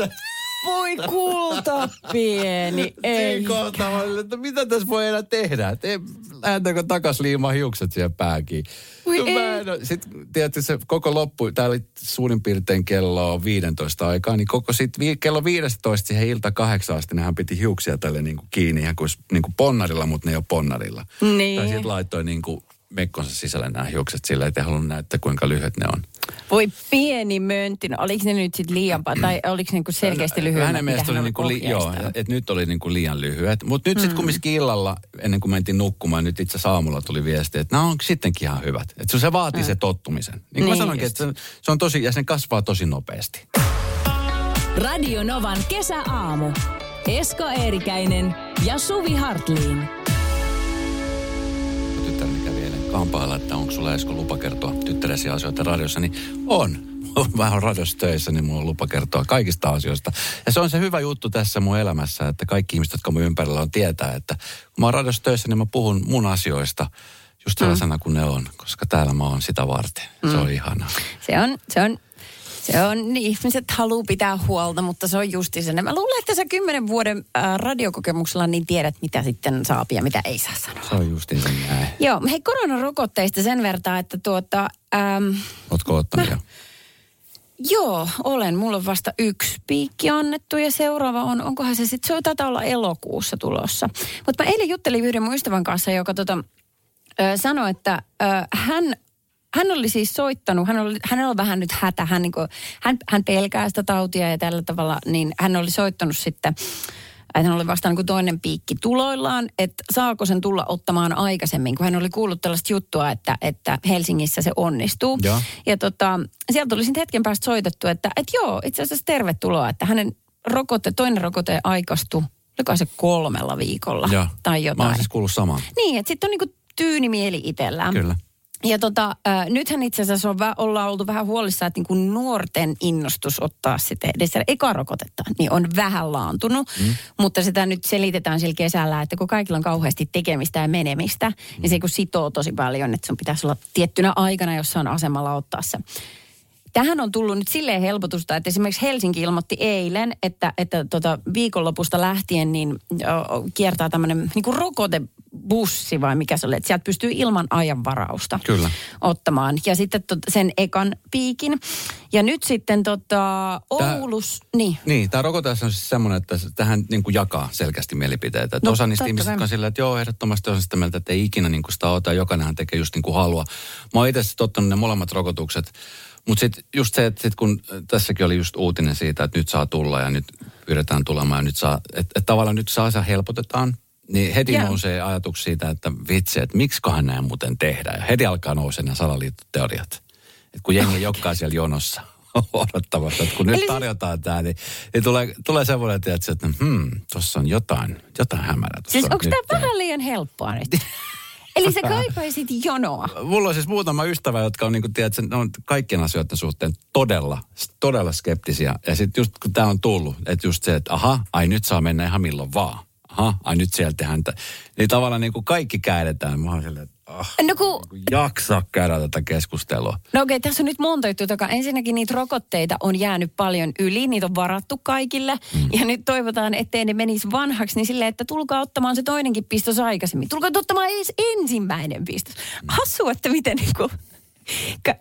Voi kulta pieni. Ei. Kohtaa mä olin, että mitä tässä voi enää tehdä? Et ei- Lähdetäänkö takas liimaan hiukset siihen pääkiin? Voi No mä ei. en oo- Sitten tiedätkö se koko loppu, tää oli suurin piirtein kello 15 aikaa, niin koko sit vi, kello 15 siihen ilta kahdeksan asti, nehän piti hiuksia tälle niin kuin kiinni ihan kuin, niin kuin ponnarilla, mutta ne ei ole ponnarilla. Niin. Tai sitten laittoi niin kuin mekkonsa sisälle nämä hiukset sillä, ettei halunnut näyttää kuinka lyhyet ne on. Voi pieni möntti. No, oliko ne nyt sitten liian pa- tai oliko ne niinku selkeästi lyhyemmät? Hänen mielestä hän oli, niinku li, joo, että nyt oli niinku liian lyhyet. Mutta nyt sitten kumminkin illalla, ennen kuin mentiin nukkumaan, nyt itse aamulla tuli viesti, että nämä on sittenkin ihan hyvät. Että se vaatii se tottumisen. Niin kuin Niin mä sanoinkin, että se, se on tosi, ja se kasvaa tosi nopeasti. Radio Novan kesäaamu. Esko Eerikäinen ja Suvi Hartliin. Kampailla, että onko sulla Esko lupa kertoa tyttäresi asioita radiossa, niin on. <laughs> Mä oon radiossa töissä, niin mulla on lupa kertoa kaikista asioista. Ja se on se hyvä juttu tässä mun elämässä, että kaikki ihmiset, jotka mun ympärillä on, tietää, että kun mä oon radiossa töissä, niin mä puhun mun asioista just sellaisena kuin ne on, koska täällä mä oon sitä varten. Se on ihanaa. Se on, se on, se on, niin ihmiset haluaa pitää huolta, mutta se on justi sen. Mä luulen, että sä kymmenen vuoden äh, radiokokemuksella niin tiedät, mitä sitten saa ja mitä ei saa sanoa. Se on justiin sen näin. Joo, hei koronarokotteista sen verran, että tuota, äm, Ootko ottanut jo? joo, olen. Mulla on vasta yksi piikki annettu ja seuraava on, onkohan se sitten, se on taitaa olla elokuussa tulossa. Mutta mä eilen juttelin yhden mun ystävän kanssa, joka tota, ö, sanoi, että ö, hän hän oli siis soittanut, hän oli, hänellä on vähän nyt hätä, hän, niin kuin, hän, hän pelkää sitä tautia ja tällä tavalla, niin hän oli soittanut sitten, että hän oli vasta niin kuin toinen piikki tuloillaan, että saako sen tulla ottamaan aikaisemmin, kun hän oli kuullut tällaista juttua, että, että Helsingissä se onnistuu. Joo. Ja tota, sieltä oli sitten hetken päästä soitettu, että, että joo, itse asiassa tervetuloa, että hänen rokote, toinen rokote aikastui, oliko se kolmella viikolla Joo. tai Mä jotain. oon siis kuullut saman. Niin, että sitten on niinku tyyni mieli itsellään. Kyllä. Ja tota, äh, nythän itse asiassa on, ollaan oltu vähän huolissaan, että niinku nuorten innostus ottaa sitten edes sitä eka rokotetta, niin on vähän laantunut. Mm. Mutta sitä nyt selitetään sillä kesällä, että kun kaikilla on kauheasti tekemistä ja menemistä, mm. niin se kun sitoo tosi paljon, että sun pitäisi olla tiettynä aikana jossain asemalla ottaa se. Tähän on tullut nyt silleen helpotusta, että esimerkiksi Helsinki ilmoitti eilen, että, että tota viikonlopusta lähtien niin kiertää tämmöinen niin rokotebussi vai mikä se oli, että sieltä pystyy ilman ajanvarausta Kyllä. ottamaan. Ja sitten tot, sen ekan piikin. Ja nyt sitten tota Tää- Oulus, niin. Niin, tämä rokote on siis semmoinen, että tähän niin kuin jakaa selkeästi mielipiteitä. Että No, osa niistä ihmisistä on sillä, että joo, ehdottomasti on sitä mieltä, että ei ikinä niin kuin sitä ota, jokainenhan tekee just niin kuin haluaa. Mä oon itse ottanut ne molemmat rokotukset, mutta sitten just se, että sit kun äh, tässäkin oli just uutinen siitä, että nyt saa tulla ja nyt pyydetään tulemaan ja nyt saa, että et tavallaan nyt saa, helpotetaan, niin heti Joo. nousee ajatus siitä, että vitsi, että miksikohan näin muuten tehdään. Ja heti alkaa nousee nämä salaliittoteoriat. Että kun jengi jokkaa siellä jonossa <laughs> odottamassa, että kun nyt Eli siis- tarjotaan tämä, niin, niin tulee, tulee semmoinen, tiedätkö, että hmm, tuossa on jotain, jotain hämärää. Siis on onko tämä vähän liian helppoa nyt? <laughs> Eli sä kaipaisit jonoa. Mulla on siis muutama ystävä, jotka on, niin kuin, tiedät, ne on kaikkien asioiden suhteen todella, todella skeptisiä. Ja sitten just kun tämä on tullut, että just se, että aha, ai nyt saa mennä ihan milloin vaan. Aha, ai nyt sieltä tehdään. tä- Niin tavallaan niin kuin kaikki käydetään. Mä oon silleen, ah, No kun jaksaa käydä tätä keskustelua. No okei, tässä on nyt monta juttua. takaa. Ensinnäkin niitä rokotteita on jäänyt paljon yli, niitä on varattu kaikille. Mm. Ja nyt toivotaan, ettei ne menisi vanhaksi, niin silleen, että tulkaa ottamaan se toinenkin pistos aikaisemmin. Tulkaa ottamaan edes ensimmäinen pistos. Hassu, että miten niinku, ka-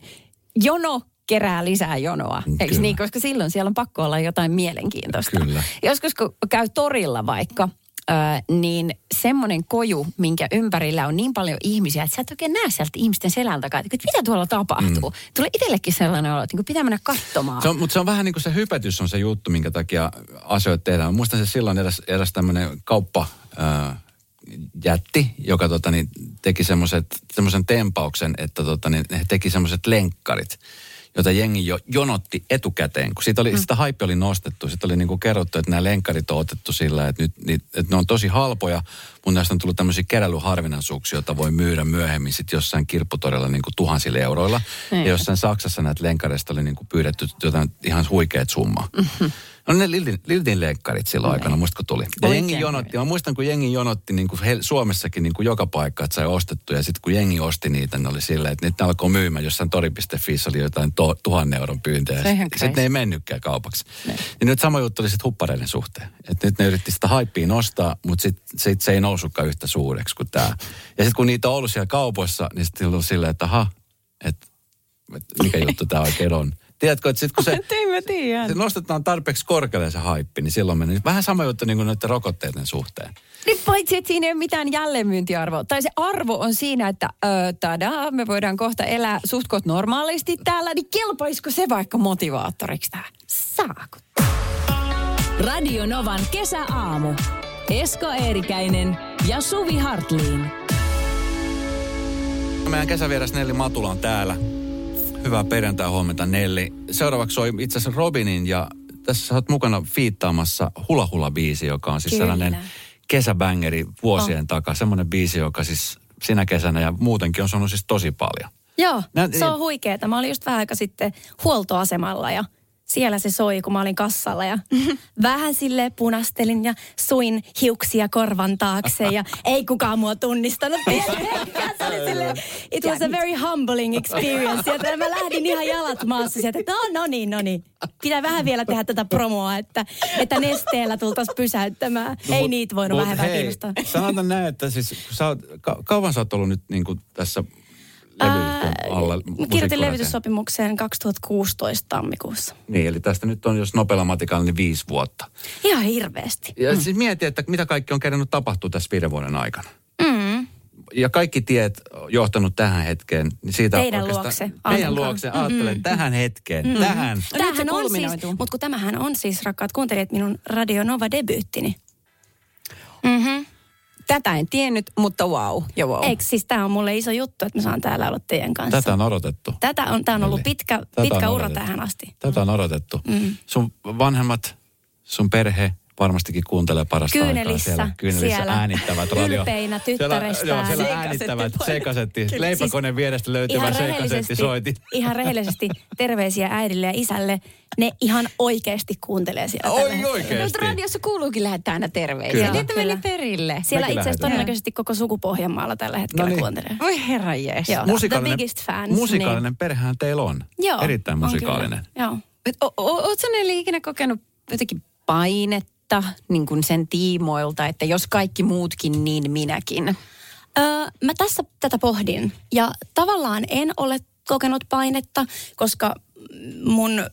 jono kerää lisää jonoa. Eikö Kyllä. niin? Koska silloin siellä on pakko olla jotain mielenkiintoista. Kyllä. Joskus kun käy torilla vaikka, Ö, niin semmoinen koju, minkä ympärillä on niin paljon ihmisiä, että sä et oikein näe sieltä ihmisten selän takaa, että mitä tuolla tapahtuu. Mm. Tulee itsellekin sellainen olo, että niin pitää mennä katsomaan. Se on, mutta se on vähän niin kuin se hypetys on se juttu, minkä takia asioita tehdään. Mä muistan se silloin eräs, eräs tämmöinen kauppa ää, jätti, joka tota, niin, teki semmoisen tempauksen, että tota, niin, he teki semmoiset lenkkarit jota jengi jo jonotti etukäteen, kun siitä oli, mm. sitä hype oli nostettu. Sitten oli niinku kerrottu, että nämä lenkkarit on otettu sillä, että, nyt, niin, että ne on tosi halpoja, mutta näistä on tullut tämmöisiä keräilyharvinaisuuksia, joita voi myydä myöhemmin sitten jossain kirpputorilla niinku tuhansilla euroilla. Niin. Ja jossain Saksassa näitä lenkareista oli niinku pyydetty jotain ihan huikeat summaa. Mm-hmm. No ne Liltin, Liltin leikkarit silloin aikana, muista kun tuli. Ja Oikein jengi jonotti, mä muistan kun jengi jonotti niin kuin Suomessakin niin kuin joka paikka, että sai ostettu. Ja sitten kun jengi osti niitä, ne oli silleen, että niitä alkoi myymään jossain tori.fi oli jotain to, tuhannen euron pyyntöjä. Sitten ne ei mennytkään kaupaksi. Ja nyt sama juttu oli sitten huppareiden suhteen. Että nyt ne yritti sitä haippia nostaa, mutta sitten sit se ei noussutkaan yhtä suureksi kuin tämä. Ja sitten kun niitä on ollut siellä kaupoissa, niin sitten oli silleen, että aha, että että mikä <laughs> juttu tämä oikein on. Tiedätkö, että sitten kun se, <laughs> se nostetaan tarpeeksi korkealle se haippi, niin silloin menee vähän sama juttu niin kuin noiden rokotteiden suhteen. Niin paitsi, että siinä ei ole mitään jälleenmyyntiarvoa. Tai se arvo on siinä, että ö, tadaa, me voidaan kohta elää suhtkot normaalisti täällä, niin kelpaisiko se vaikka motivaattoriksi tähän? Saako? Radio Novan kesäaamu. Esko Eerikäinen ja Suvi Hartliin. Meidän kesävieras Nelli Matula on täällä. Hyvää perjantai huomenta Nelli. Seuraavaksi soi itse asiassa Robinin ja tässä sä oot mukana fiittaamassa Hula Hula biisi, joka on siis Kyllä. sellainen kesäbängeri vuosien oh. takaa. Semmoinen biisi, joka siis sinä kesänä ja muutenkin on sanonut siis tosi paljon. Joo, Nä- se on huikeeta. Mä olin just vähän aika sitten huoltoasemalla ja siellä se soi, kun mä olin kassalla ja vähän sille punastelin ja suin hiuksia korvan taakse ja ei kukaan mua tunnistanut. Tiedätkö? se oli sille, it was a very humbling experience. Ja mä lähdin ihan jalat maassa sieltä, että no, no niin, no niin. Pitää vähän vielä tehdä tätä promoa, että, että nesteellä tultaisiin pysäyttämään. No, ei niitä voinut hei, kiinnostaa. Sanotaan näin, että siis sä oot, ka- kauan sä oot ollut nyt niin kuin tässä alla Mä kirjoitin levytyssopimukseen 2016 tammikuussa. Niin, eli tästä nyt on, jos nopealla matikalla, niin viisi vuotta. Ihan hirveästi. Ja mm. siis mieti, että mitä kaikki on kerännyt tapahtua tässä viiden vuoden aikana. Mm. Ja kaikki tiet johtanut tähän hetkeen. Niin siitä Teidän luokse, Meidän Aamon luokse, ajattelen, tähän hetkeen, Mm. tähän. se Tämähän on siis, mutta kun tämähän on siis, rakkaat kuuntelijat, minun Radio Nova-debyyttini. Mm-hmm. Tätä en tiennyt, mutta wow ja wow. Eikö siis tämä on mulle iso juttu, että mä saan täällä olla teidän kanssa. Tätä on odotettu. Tätä on, tämä on ollut Eli pitkä, pitkä on ura odotettu. tähän asti. Tätä on odotettu. Mm. Sun vanhemmat, sun perhe varmastikin kuuntelee parasta aikaa Kyynelissä, siellä. Kyynelissä siellä. äänittävät radio. Ylpeinä Siellä, tyttärestään. joo, siellä Sekasetti äänittävät sekasetti. Leipäkoneen vierestä löytyvä sekasetti soitin. ihan rehellisesti terveisiä äidille ja isälle. Ne ihan oikeasti kuuntelee siellä Oi, oikeesti? Mutta radiossa kuuluukin lähettää aina terveisiä. Kyllä. Niitä meni perille. Siellä Mekin itse asiassa todennäköisesti koko sukupohjanmaalla tällä hetkellä No niin. kuuntelee. Voi herra jees. Joo. Musikaalinen, The biggest fans, musikaalinen niin. perhehän teillä on. Joo, Erittäin musikaalinen. Joo. Et o- o- Ootko Nelli ikinä kokenut jotenkin painetta niin kuin sen tiimoilta, että jos kaikki muutkin, niin minäkin? Öö, mä tässä tätä pohdin ja tavallaan en ole kokenut painetta, koska mun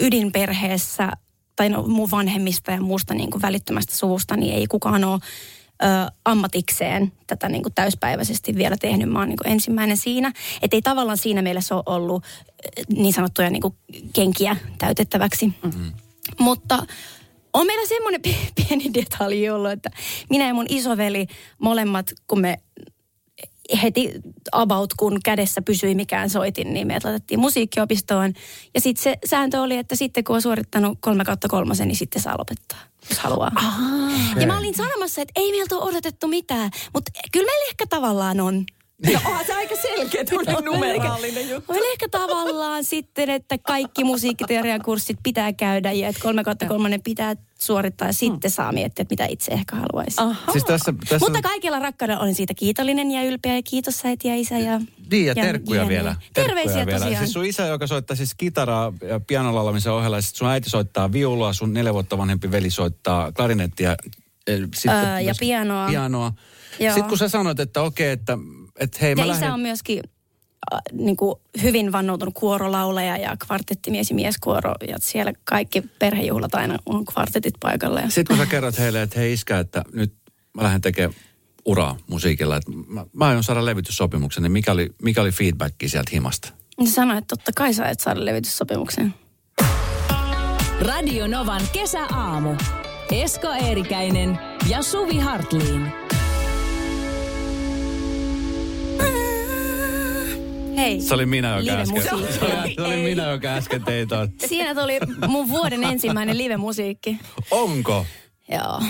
ydinperheessä tai no, mun vanhemmista ja muusta niin kuin välittömästä suvusta, niin ei kukaan ole ö, ammatikseen tätä niin kuin täyspäiväisesti vielä tehnyt. Mä oon niin kuin ensimmäinen siinä. Että ei tavallaan siinä mielessä ole ollut niin sanottuja niin kuin kenkiä täytettäväksi. Mm-hmm. Mutta on meillä semmoinen pi- <laughs> pieni detalji ollut, että minä ja mun isoveli molemmat, kun me heti about kun kädessä pysyi mikään soitin, niin me laitettiin musiikkiopistoon. Ja sitten se sääntö oli, että sitten kun on suorittanut kolme kautta kolmosen, niin sitten saa lopettaa, jos haluaa. Ja mä olin sanomassa, että ei meiltä ole odotettu mitään, mutta kyllä meillä ehkä tavallaan on. No onhan se aika selkeä tämmöinen numeraalinen juttu. On ehkä tavallaan sitten, että kaikki musiikkiteorian kurssit pitää käydä ja että kolme kautta kolmonen pitää suorittaa ja sitten saa miettiä, että mitä itse ehkä haluaisi. Aha. Siis tässä, tässä Mutta kaikilla rakkaudella olen siitä kiitollinen ja ylpeä ja kiitos äiti ja isä ja... Niin, ja ja terkkuja jne. vielä. Terveisiä vielä. tosiaan. Siis sun isä, joka soittaa siis kitaraa ja pianolaulamisen ohella, ja sit sun äiti soittaa viulua, sun neljä vuotta vanhempi veli soittaa klarinettia. eh, Sitten Öö, ja pianoa. Pianoa. Joo. Sitten kun sä sanoit, että okei, että, että hei mä Ja lähden... isä on myöskin äh, niin kuin hyvin vannoutunut kuorolaulaja ja kvartettimies ja mieskuoro. Ja siellä kaikki perhejuhlat aina on kvartetit paikalla. Ja... Sitten kun sä kerrot heille, että hei iskä, että nyt mä lähden tekemään uraa musiikilla, että mä, mä aion saada levytyssopimuksen, niin mikä oli, mikä oli feedbacki sieltä himasta? Niin sanoi, että totta kai sä et saada levityssopimuksen. Radio Novan kesäaamu. Esko Eerikäinen ja Suvi Hartliin. Hei. Se oli minä, joka äsken, <laughs> se oli, se oli minä, joka äsken tein ton. Siinä tuli mun vuoden ensimmäinen live-musiikki. Onko? Joo.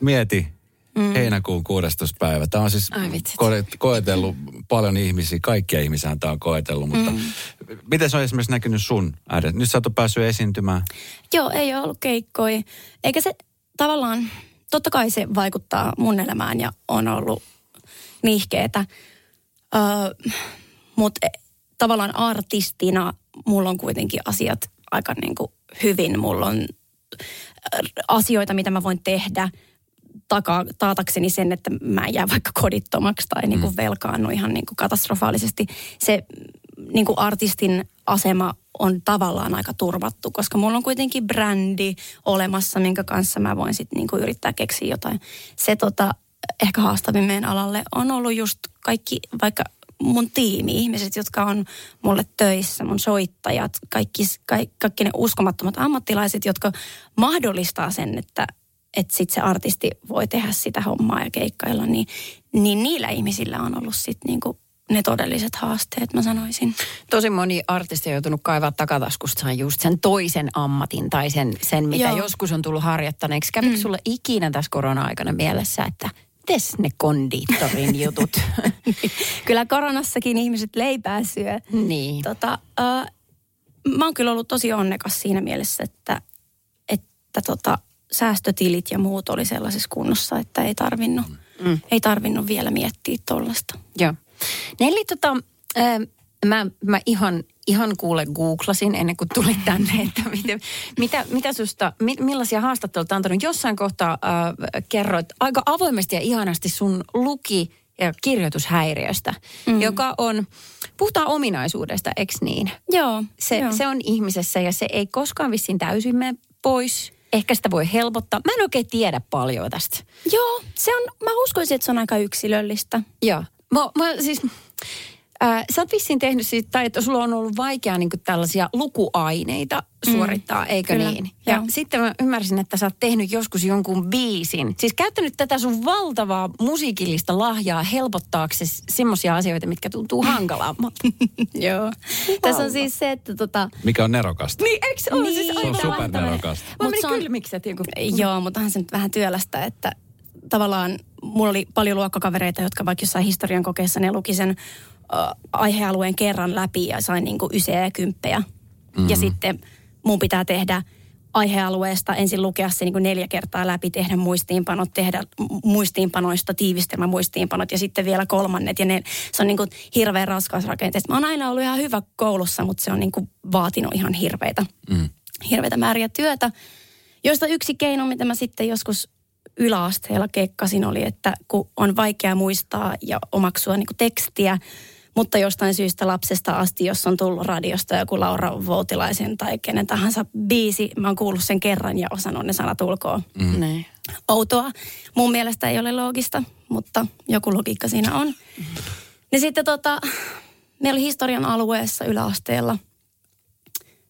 Mieti. mm. heinäkuun 16. päivä. Tämä on siis ko- koetellut paljon ihmisiä, kaikkia ihmisiä tämä on koetellut, mutta mm. miten se on esimerkiksi näkynyt sun ääressä? Nyt sä oot päässyt esiintymään. Joo, ei ole ollut keikkoja. Eikä se tavallaan, totta kai se vaikuttaa mun elämään ja on ollut nihkeetä. Öö, Mutta tavallaan artistina mulla on kuitenkin asiat aika niin kuin hyvin. Mulla on ö, asioita, mitä mä voin tehdä takaa, taatakseni sen, että mä en jää vaikka kodittomaksi tai niin kuin velkaannu ihan niin kuin katastrofaalisesti. Se niin kuin artistin asema on tavallaan aika turvattu, koska mulla on kuitenkin brändi olemassa, minkä kanssa mä voin sitten niin kuin yrittää keksiä jotain. Se tota, ehkä haastavin meidän alalle on ollut just kaikki, vaikka mun tiimi, ihmiset, jotka on mulle töissä, mun soittajat, kaikki, kaikki, kaikki ne uskomattomat ammattilaiset, jotka mahdollistaa sen, että että sit se artisti voi tehdä sitä hommaa ja keikkailla, niin, niin niillä ihmisillä on ollut sitten niinku ne todelliset haasteet, mä sanoisin. Tosi moni artisti on joutunut kaivaa takataskustaan just sen toisen ammatin tai sen, sen mitä Joo. joskus on tullut harjoittaneeksi. Kävikö mm. sulle ikinä tässä korona-aikana mielessä, että tes ne kondiittorin jutut? <laughs> Kyllä koronassakin ihmiset leipää syö. niin. Tota, äh, mä oon kyllä ollut tosi onnekas siinä mielessä, että, että tota, säästötilit ja muut oli sellaisessa kunnossa, että ei tarvinnut, mm. ei tarvinnut vielä miettiä tollasta. Joo. Nelli, tota, ää, mä, mä ihan, ihan kuule googlasin ennen kuin tulit tänne, <laughs> että miten, mitä, mitä susta, mi, millaisia haastatteluita on antanut. Jossain kohtaa äh, kerroit aika avoimesti ja ihanasti sun luki- ja kirjoitushäiriöstä, mm. joka on, puhutaan ominaisuudesta, eks niin? Joo. Se, joo. se on ihmisessä ja se ei koskaan vissiin täysin mene pois. Ehkä sitä voi helpottaa. Mä en oikein tiedä paljon tästä. Joo, se on, mä uskoisin, että se on aika yksilöllistä. Joo. Mä, mä siis, äh, sä oot vissiin tehnyt siitä, tai että sulla on ollut vaikea niin tällaisia lukuaineita suorittaa, mm, eikö kyllä, niin? Ja joo. sitten mä ymmärsin, että sä oot tehnyt joskus jonkun biisin. Siis käyttänyt tätä sun valtavaa musiikillista lahjaa helpottaaksesi semmoisia asioita, mitkä tuntuu hankalammalta. <laughs> Joo. Tässä on siis se, että tota, Mikä on nerokasta? niin, eikö se ole? Niin, siis Se on aivan supernerokasta. Mä Mut menin se on- kylmikset joku. Joo, mutta onhan se nyt vähän työlästä, että tavallaan mulla oli paljon luokkakavereita, jotka vaikka jossain historian kokeessa ne luki sen aihealueen kerran läpi ja sain niinku yseä ja kymppejä. Mm-hmm. Ja sitten mun pitää tehdä aihealueesta ensin lukea se niin kuin neljä kertaa läpi, tehdä muistiinpanot, tehdä mu- muistiinpanoista tiivistelmä muistiinpanot ja sitten vielä kolmannet. Ja ne, se on niin kuin hirveän raskas rakenteesta. Mä oon aina ollut ihan hyvä koulussa, mutta se on niin kuin vaatinut ihan hirveitä, mm. hirveitä määriä työtä. Joista yksi keino, mitä mä sitten joskus yläasteella kekkasin, oli, että kun on vaikea muistaa ja omaksua niin kuin tekstiä, mutta jostain syystä lapsesta asti, jos on tullut radiosta joku Laura Voutilaisen tai kenen tahansa biisi, mä oon kuullut sen kerran ja osannut ne sanat ulkoa. Mm. Niin. Outoa. Mun mielestä ei ole loogista, mutta joku logiikka siinä on. Niin sitten tota, meillä oli historian alueessa yläasteella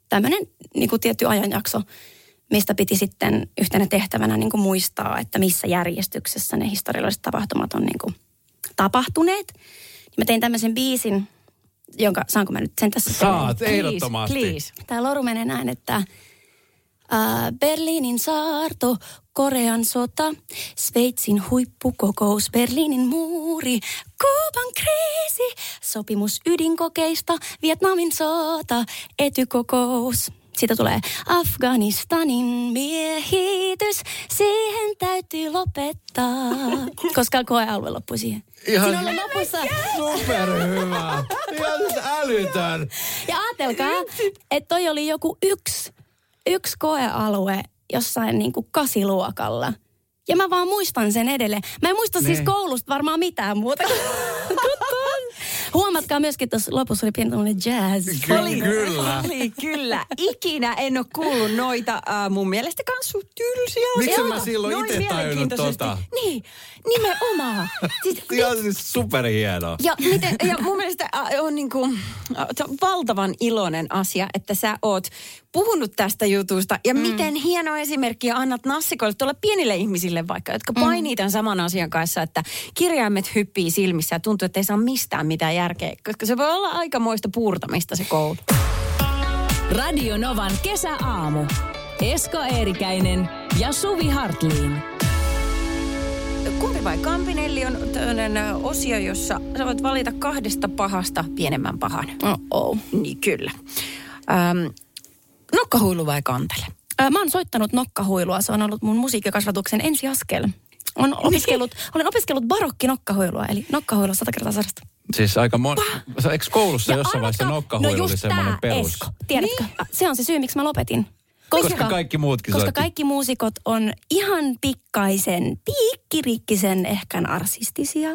tämmöinen niin kuin tietty ajanjakso, mistä piti sitten yhtenä tehtävänä niin kuin muistaa, että missä järjestyksessä ne historialliset tapahtumat on niin kuin tapahtuneet. Niin mä tein tämmöisen biisin, jonka, saanko mä nyt sen tässä? Saat, ehdottomasti. Please. Tämä loru menee näin, että ää, Berliinin saarto, Korean sota, Sveitsin huippukokous, Berliinin muuri, Kuuban kriisi, sopimus ydinkokeista, Vietnamin sota, etykokous. Siitä tulee Afganistanin miehitys, siihen täytyy lopettaa. <laughs> Koska koealue loppui siihen. Ihan Siinä on lopussa. superhyvä. Ihan älytön. Ja ajatelkaa, että toi oli joku yksi, yksi koealue jossain niin kuin kasiluokalla. Ja mä vaan muistan sen edelleen. Mä en muista siis Niin. koulusta varmaan mitään muuta. <laughs> kuin- Huomatkaa myöskin, että tuossa lopussa oli pieni tämmöinen jazz. Ky- kyllä. Oli kyllä. Ikinä en ole kuullut noita äh, mun mielestä kans sun tylsiä. Miksi mä silloin ite tajunnut tota? Niin, nimenomaan. Siis, <laughs> Ihan siis superhienoa. ja, miten, ja mun mielestä äh, on niin kuin, äh, valtavan iloinen asia, että sä oot puhunut tästä jutusta. Ja mm. miten hieno esimerkki annat nassikoille tuolla pienille ihmisille vaikka, jotka painii tämän saman asian kanssa, että kirjaimet hyppii silmissä ja tuntuu, että ei saa mistään mitään järkeä. Koska se voi olla aikamoista puurtamista se koulu. Radio Novan kesäaamu. Esko Eerikäinen ja Suvi Hartliin. Tommi vai Kampinelli on tämmöinen osio, jossa sä voit valita kahdesta pahasta pienemmän pahan. Oh. Niin kyllä. Ähm, nokkahuilu vai kantele? Mä oon soittanut nokkahuilua. Se on ollut mun musiikkikasvatuksen ensiaskel. On <laughs> opiskellut, olen opiskellut barokki nokkahuilua, eli nokkahuilua sata kertaa sadasta. Siis aika mon... Eikö koulussa Ja jossain vaiheessa arvatkaa- nokkahuilu no oli semmoinen perus? Esko, tiedätkö? Niin? Se on se syy, miksi mä lopetin. Koska kaikki muutkin Koska soitti. kaikki muusikot on ihan pikkaisen, piikkirikkisen ehkä narsistisia.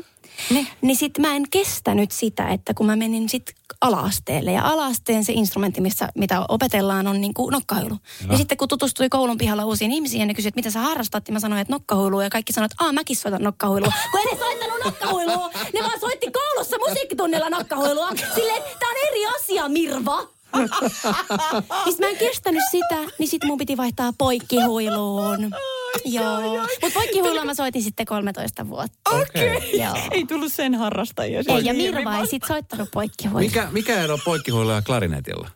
Ne. Niin sit mä en kestänyt sitä, että kun mä menin sit ala-asteelle. Ja ala-asteen se instrumentti, missä, mitä opetellaan, on niinku nokkahuilu. Ja sitten kun tutustui koulun pihalla uusiin ihmisiin ja ne kysyi, että mitä sä harrastat, niin mä sanoin, että nokkahuilua. Ja kaikki sanoivat, että mäkin soitan nokkahuilua. <laughs> Kun ne soittanut nokkahuilua, ne vaan soitti koulussa musiikkitunnilla nokkahuilua. Silleen, tää on eri asia, Mirva. Niin <laughs> sit mä en kestänyt sitä, niin sit mun piti vaihtaa poikkihuiluun. Joo. Mutta poikkihuilua mä soitin sitten 13 vuotta. Okei. Joo. <laughs> Ei tullut sen harrastajia. Ei, ja Mirva ei sit soittanut poikkihuilua. Mikä, mikä ero poikkihuilulla ja klarinetilla?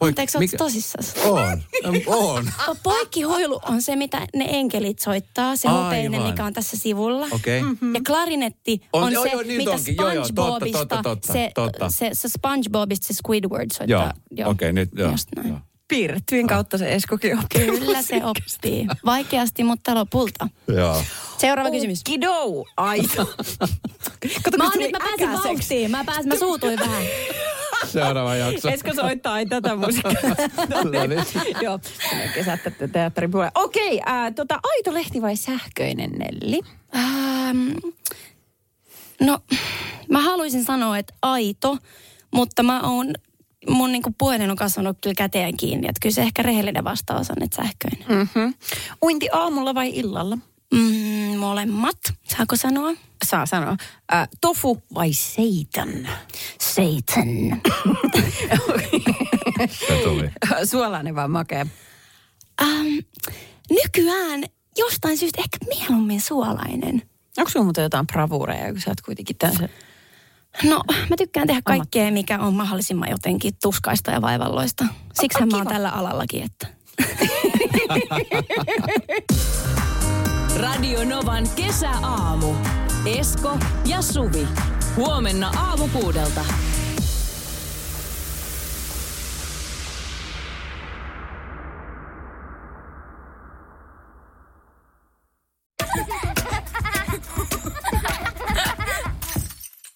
Mutta eikö oot tosissas? On. on. <laughs> Poikkihuilu on se, mitä ne enkelit soittaa, se Aivan. hopeinen, mikä on tässä sivulla. Okei. Mm-hmm. Ja klarinetti On- on, joo, se, joo, niin mitä onkin. Joo, joo, totta, SpongeBobista, totta, totta, se, totta. Se, se SpongeBobista se Squidward Joo, soittaa. okei, nyt joo. Just näin. joo. Piirrettyjen kautta se Eskokin oppii. Kyllä se oppii. Vaikeasti, mutta lopulta. Joo. Seuraava kysymys. Kidou, aito. <laughs> Kato, Mä, oon nyt, mä pääsin vauhtiin. Mä, pääsin, mä suutuin vähän. Seuraava jakso. Esko soittaa ei tätä musiikkia. <laughs> No niin. Joo, menee kesät te- teatterin puolelle. Okei, äh, tota, aito lehti vai sähköinen Nelli? Ähm, no, mä haluaisin sanoa, että aito, mutta mä oon, mun niinku puhelin on kasvanut kyllä käteen kiinni. Että kyllä se ehkä rehellinen vastaus on, että sähköinen. Mm-hmm. Uinti aamulla vai illalla? Mm, molemmat, saako sanoa? Saa sanoa. Äh, tofu vai seitan? Satan. Se tuli. <laughs> Suolainen vai makea? Ähm, nykyään jostain syystä ehkä mieluummin suolainen. Onko sulla muuten jotain bravuureja, kun sä oot kuitenkin tämmöisen... No, mä tykkään tehdä kaikkea, mikä on mahdollisimman jotenkin tuskaista ja vaivalloista. Siksi mä oon tällä alallakin, että... <laughs> Radio Novan kesäaamu. Esko ja Suvi. Huomenna aamu <laughs>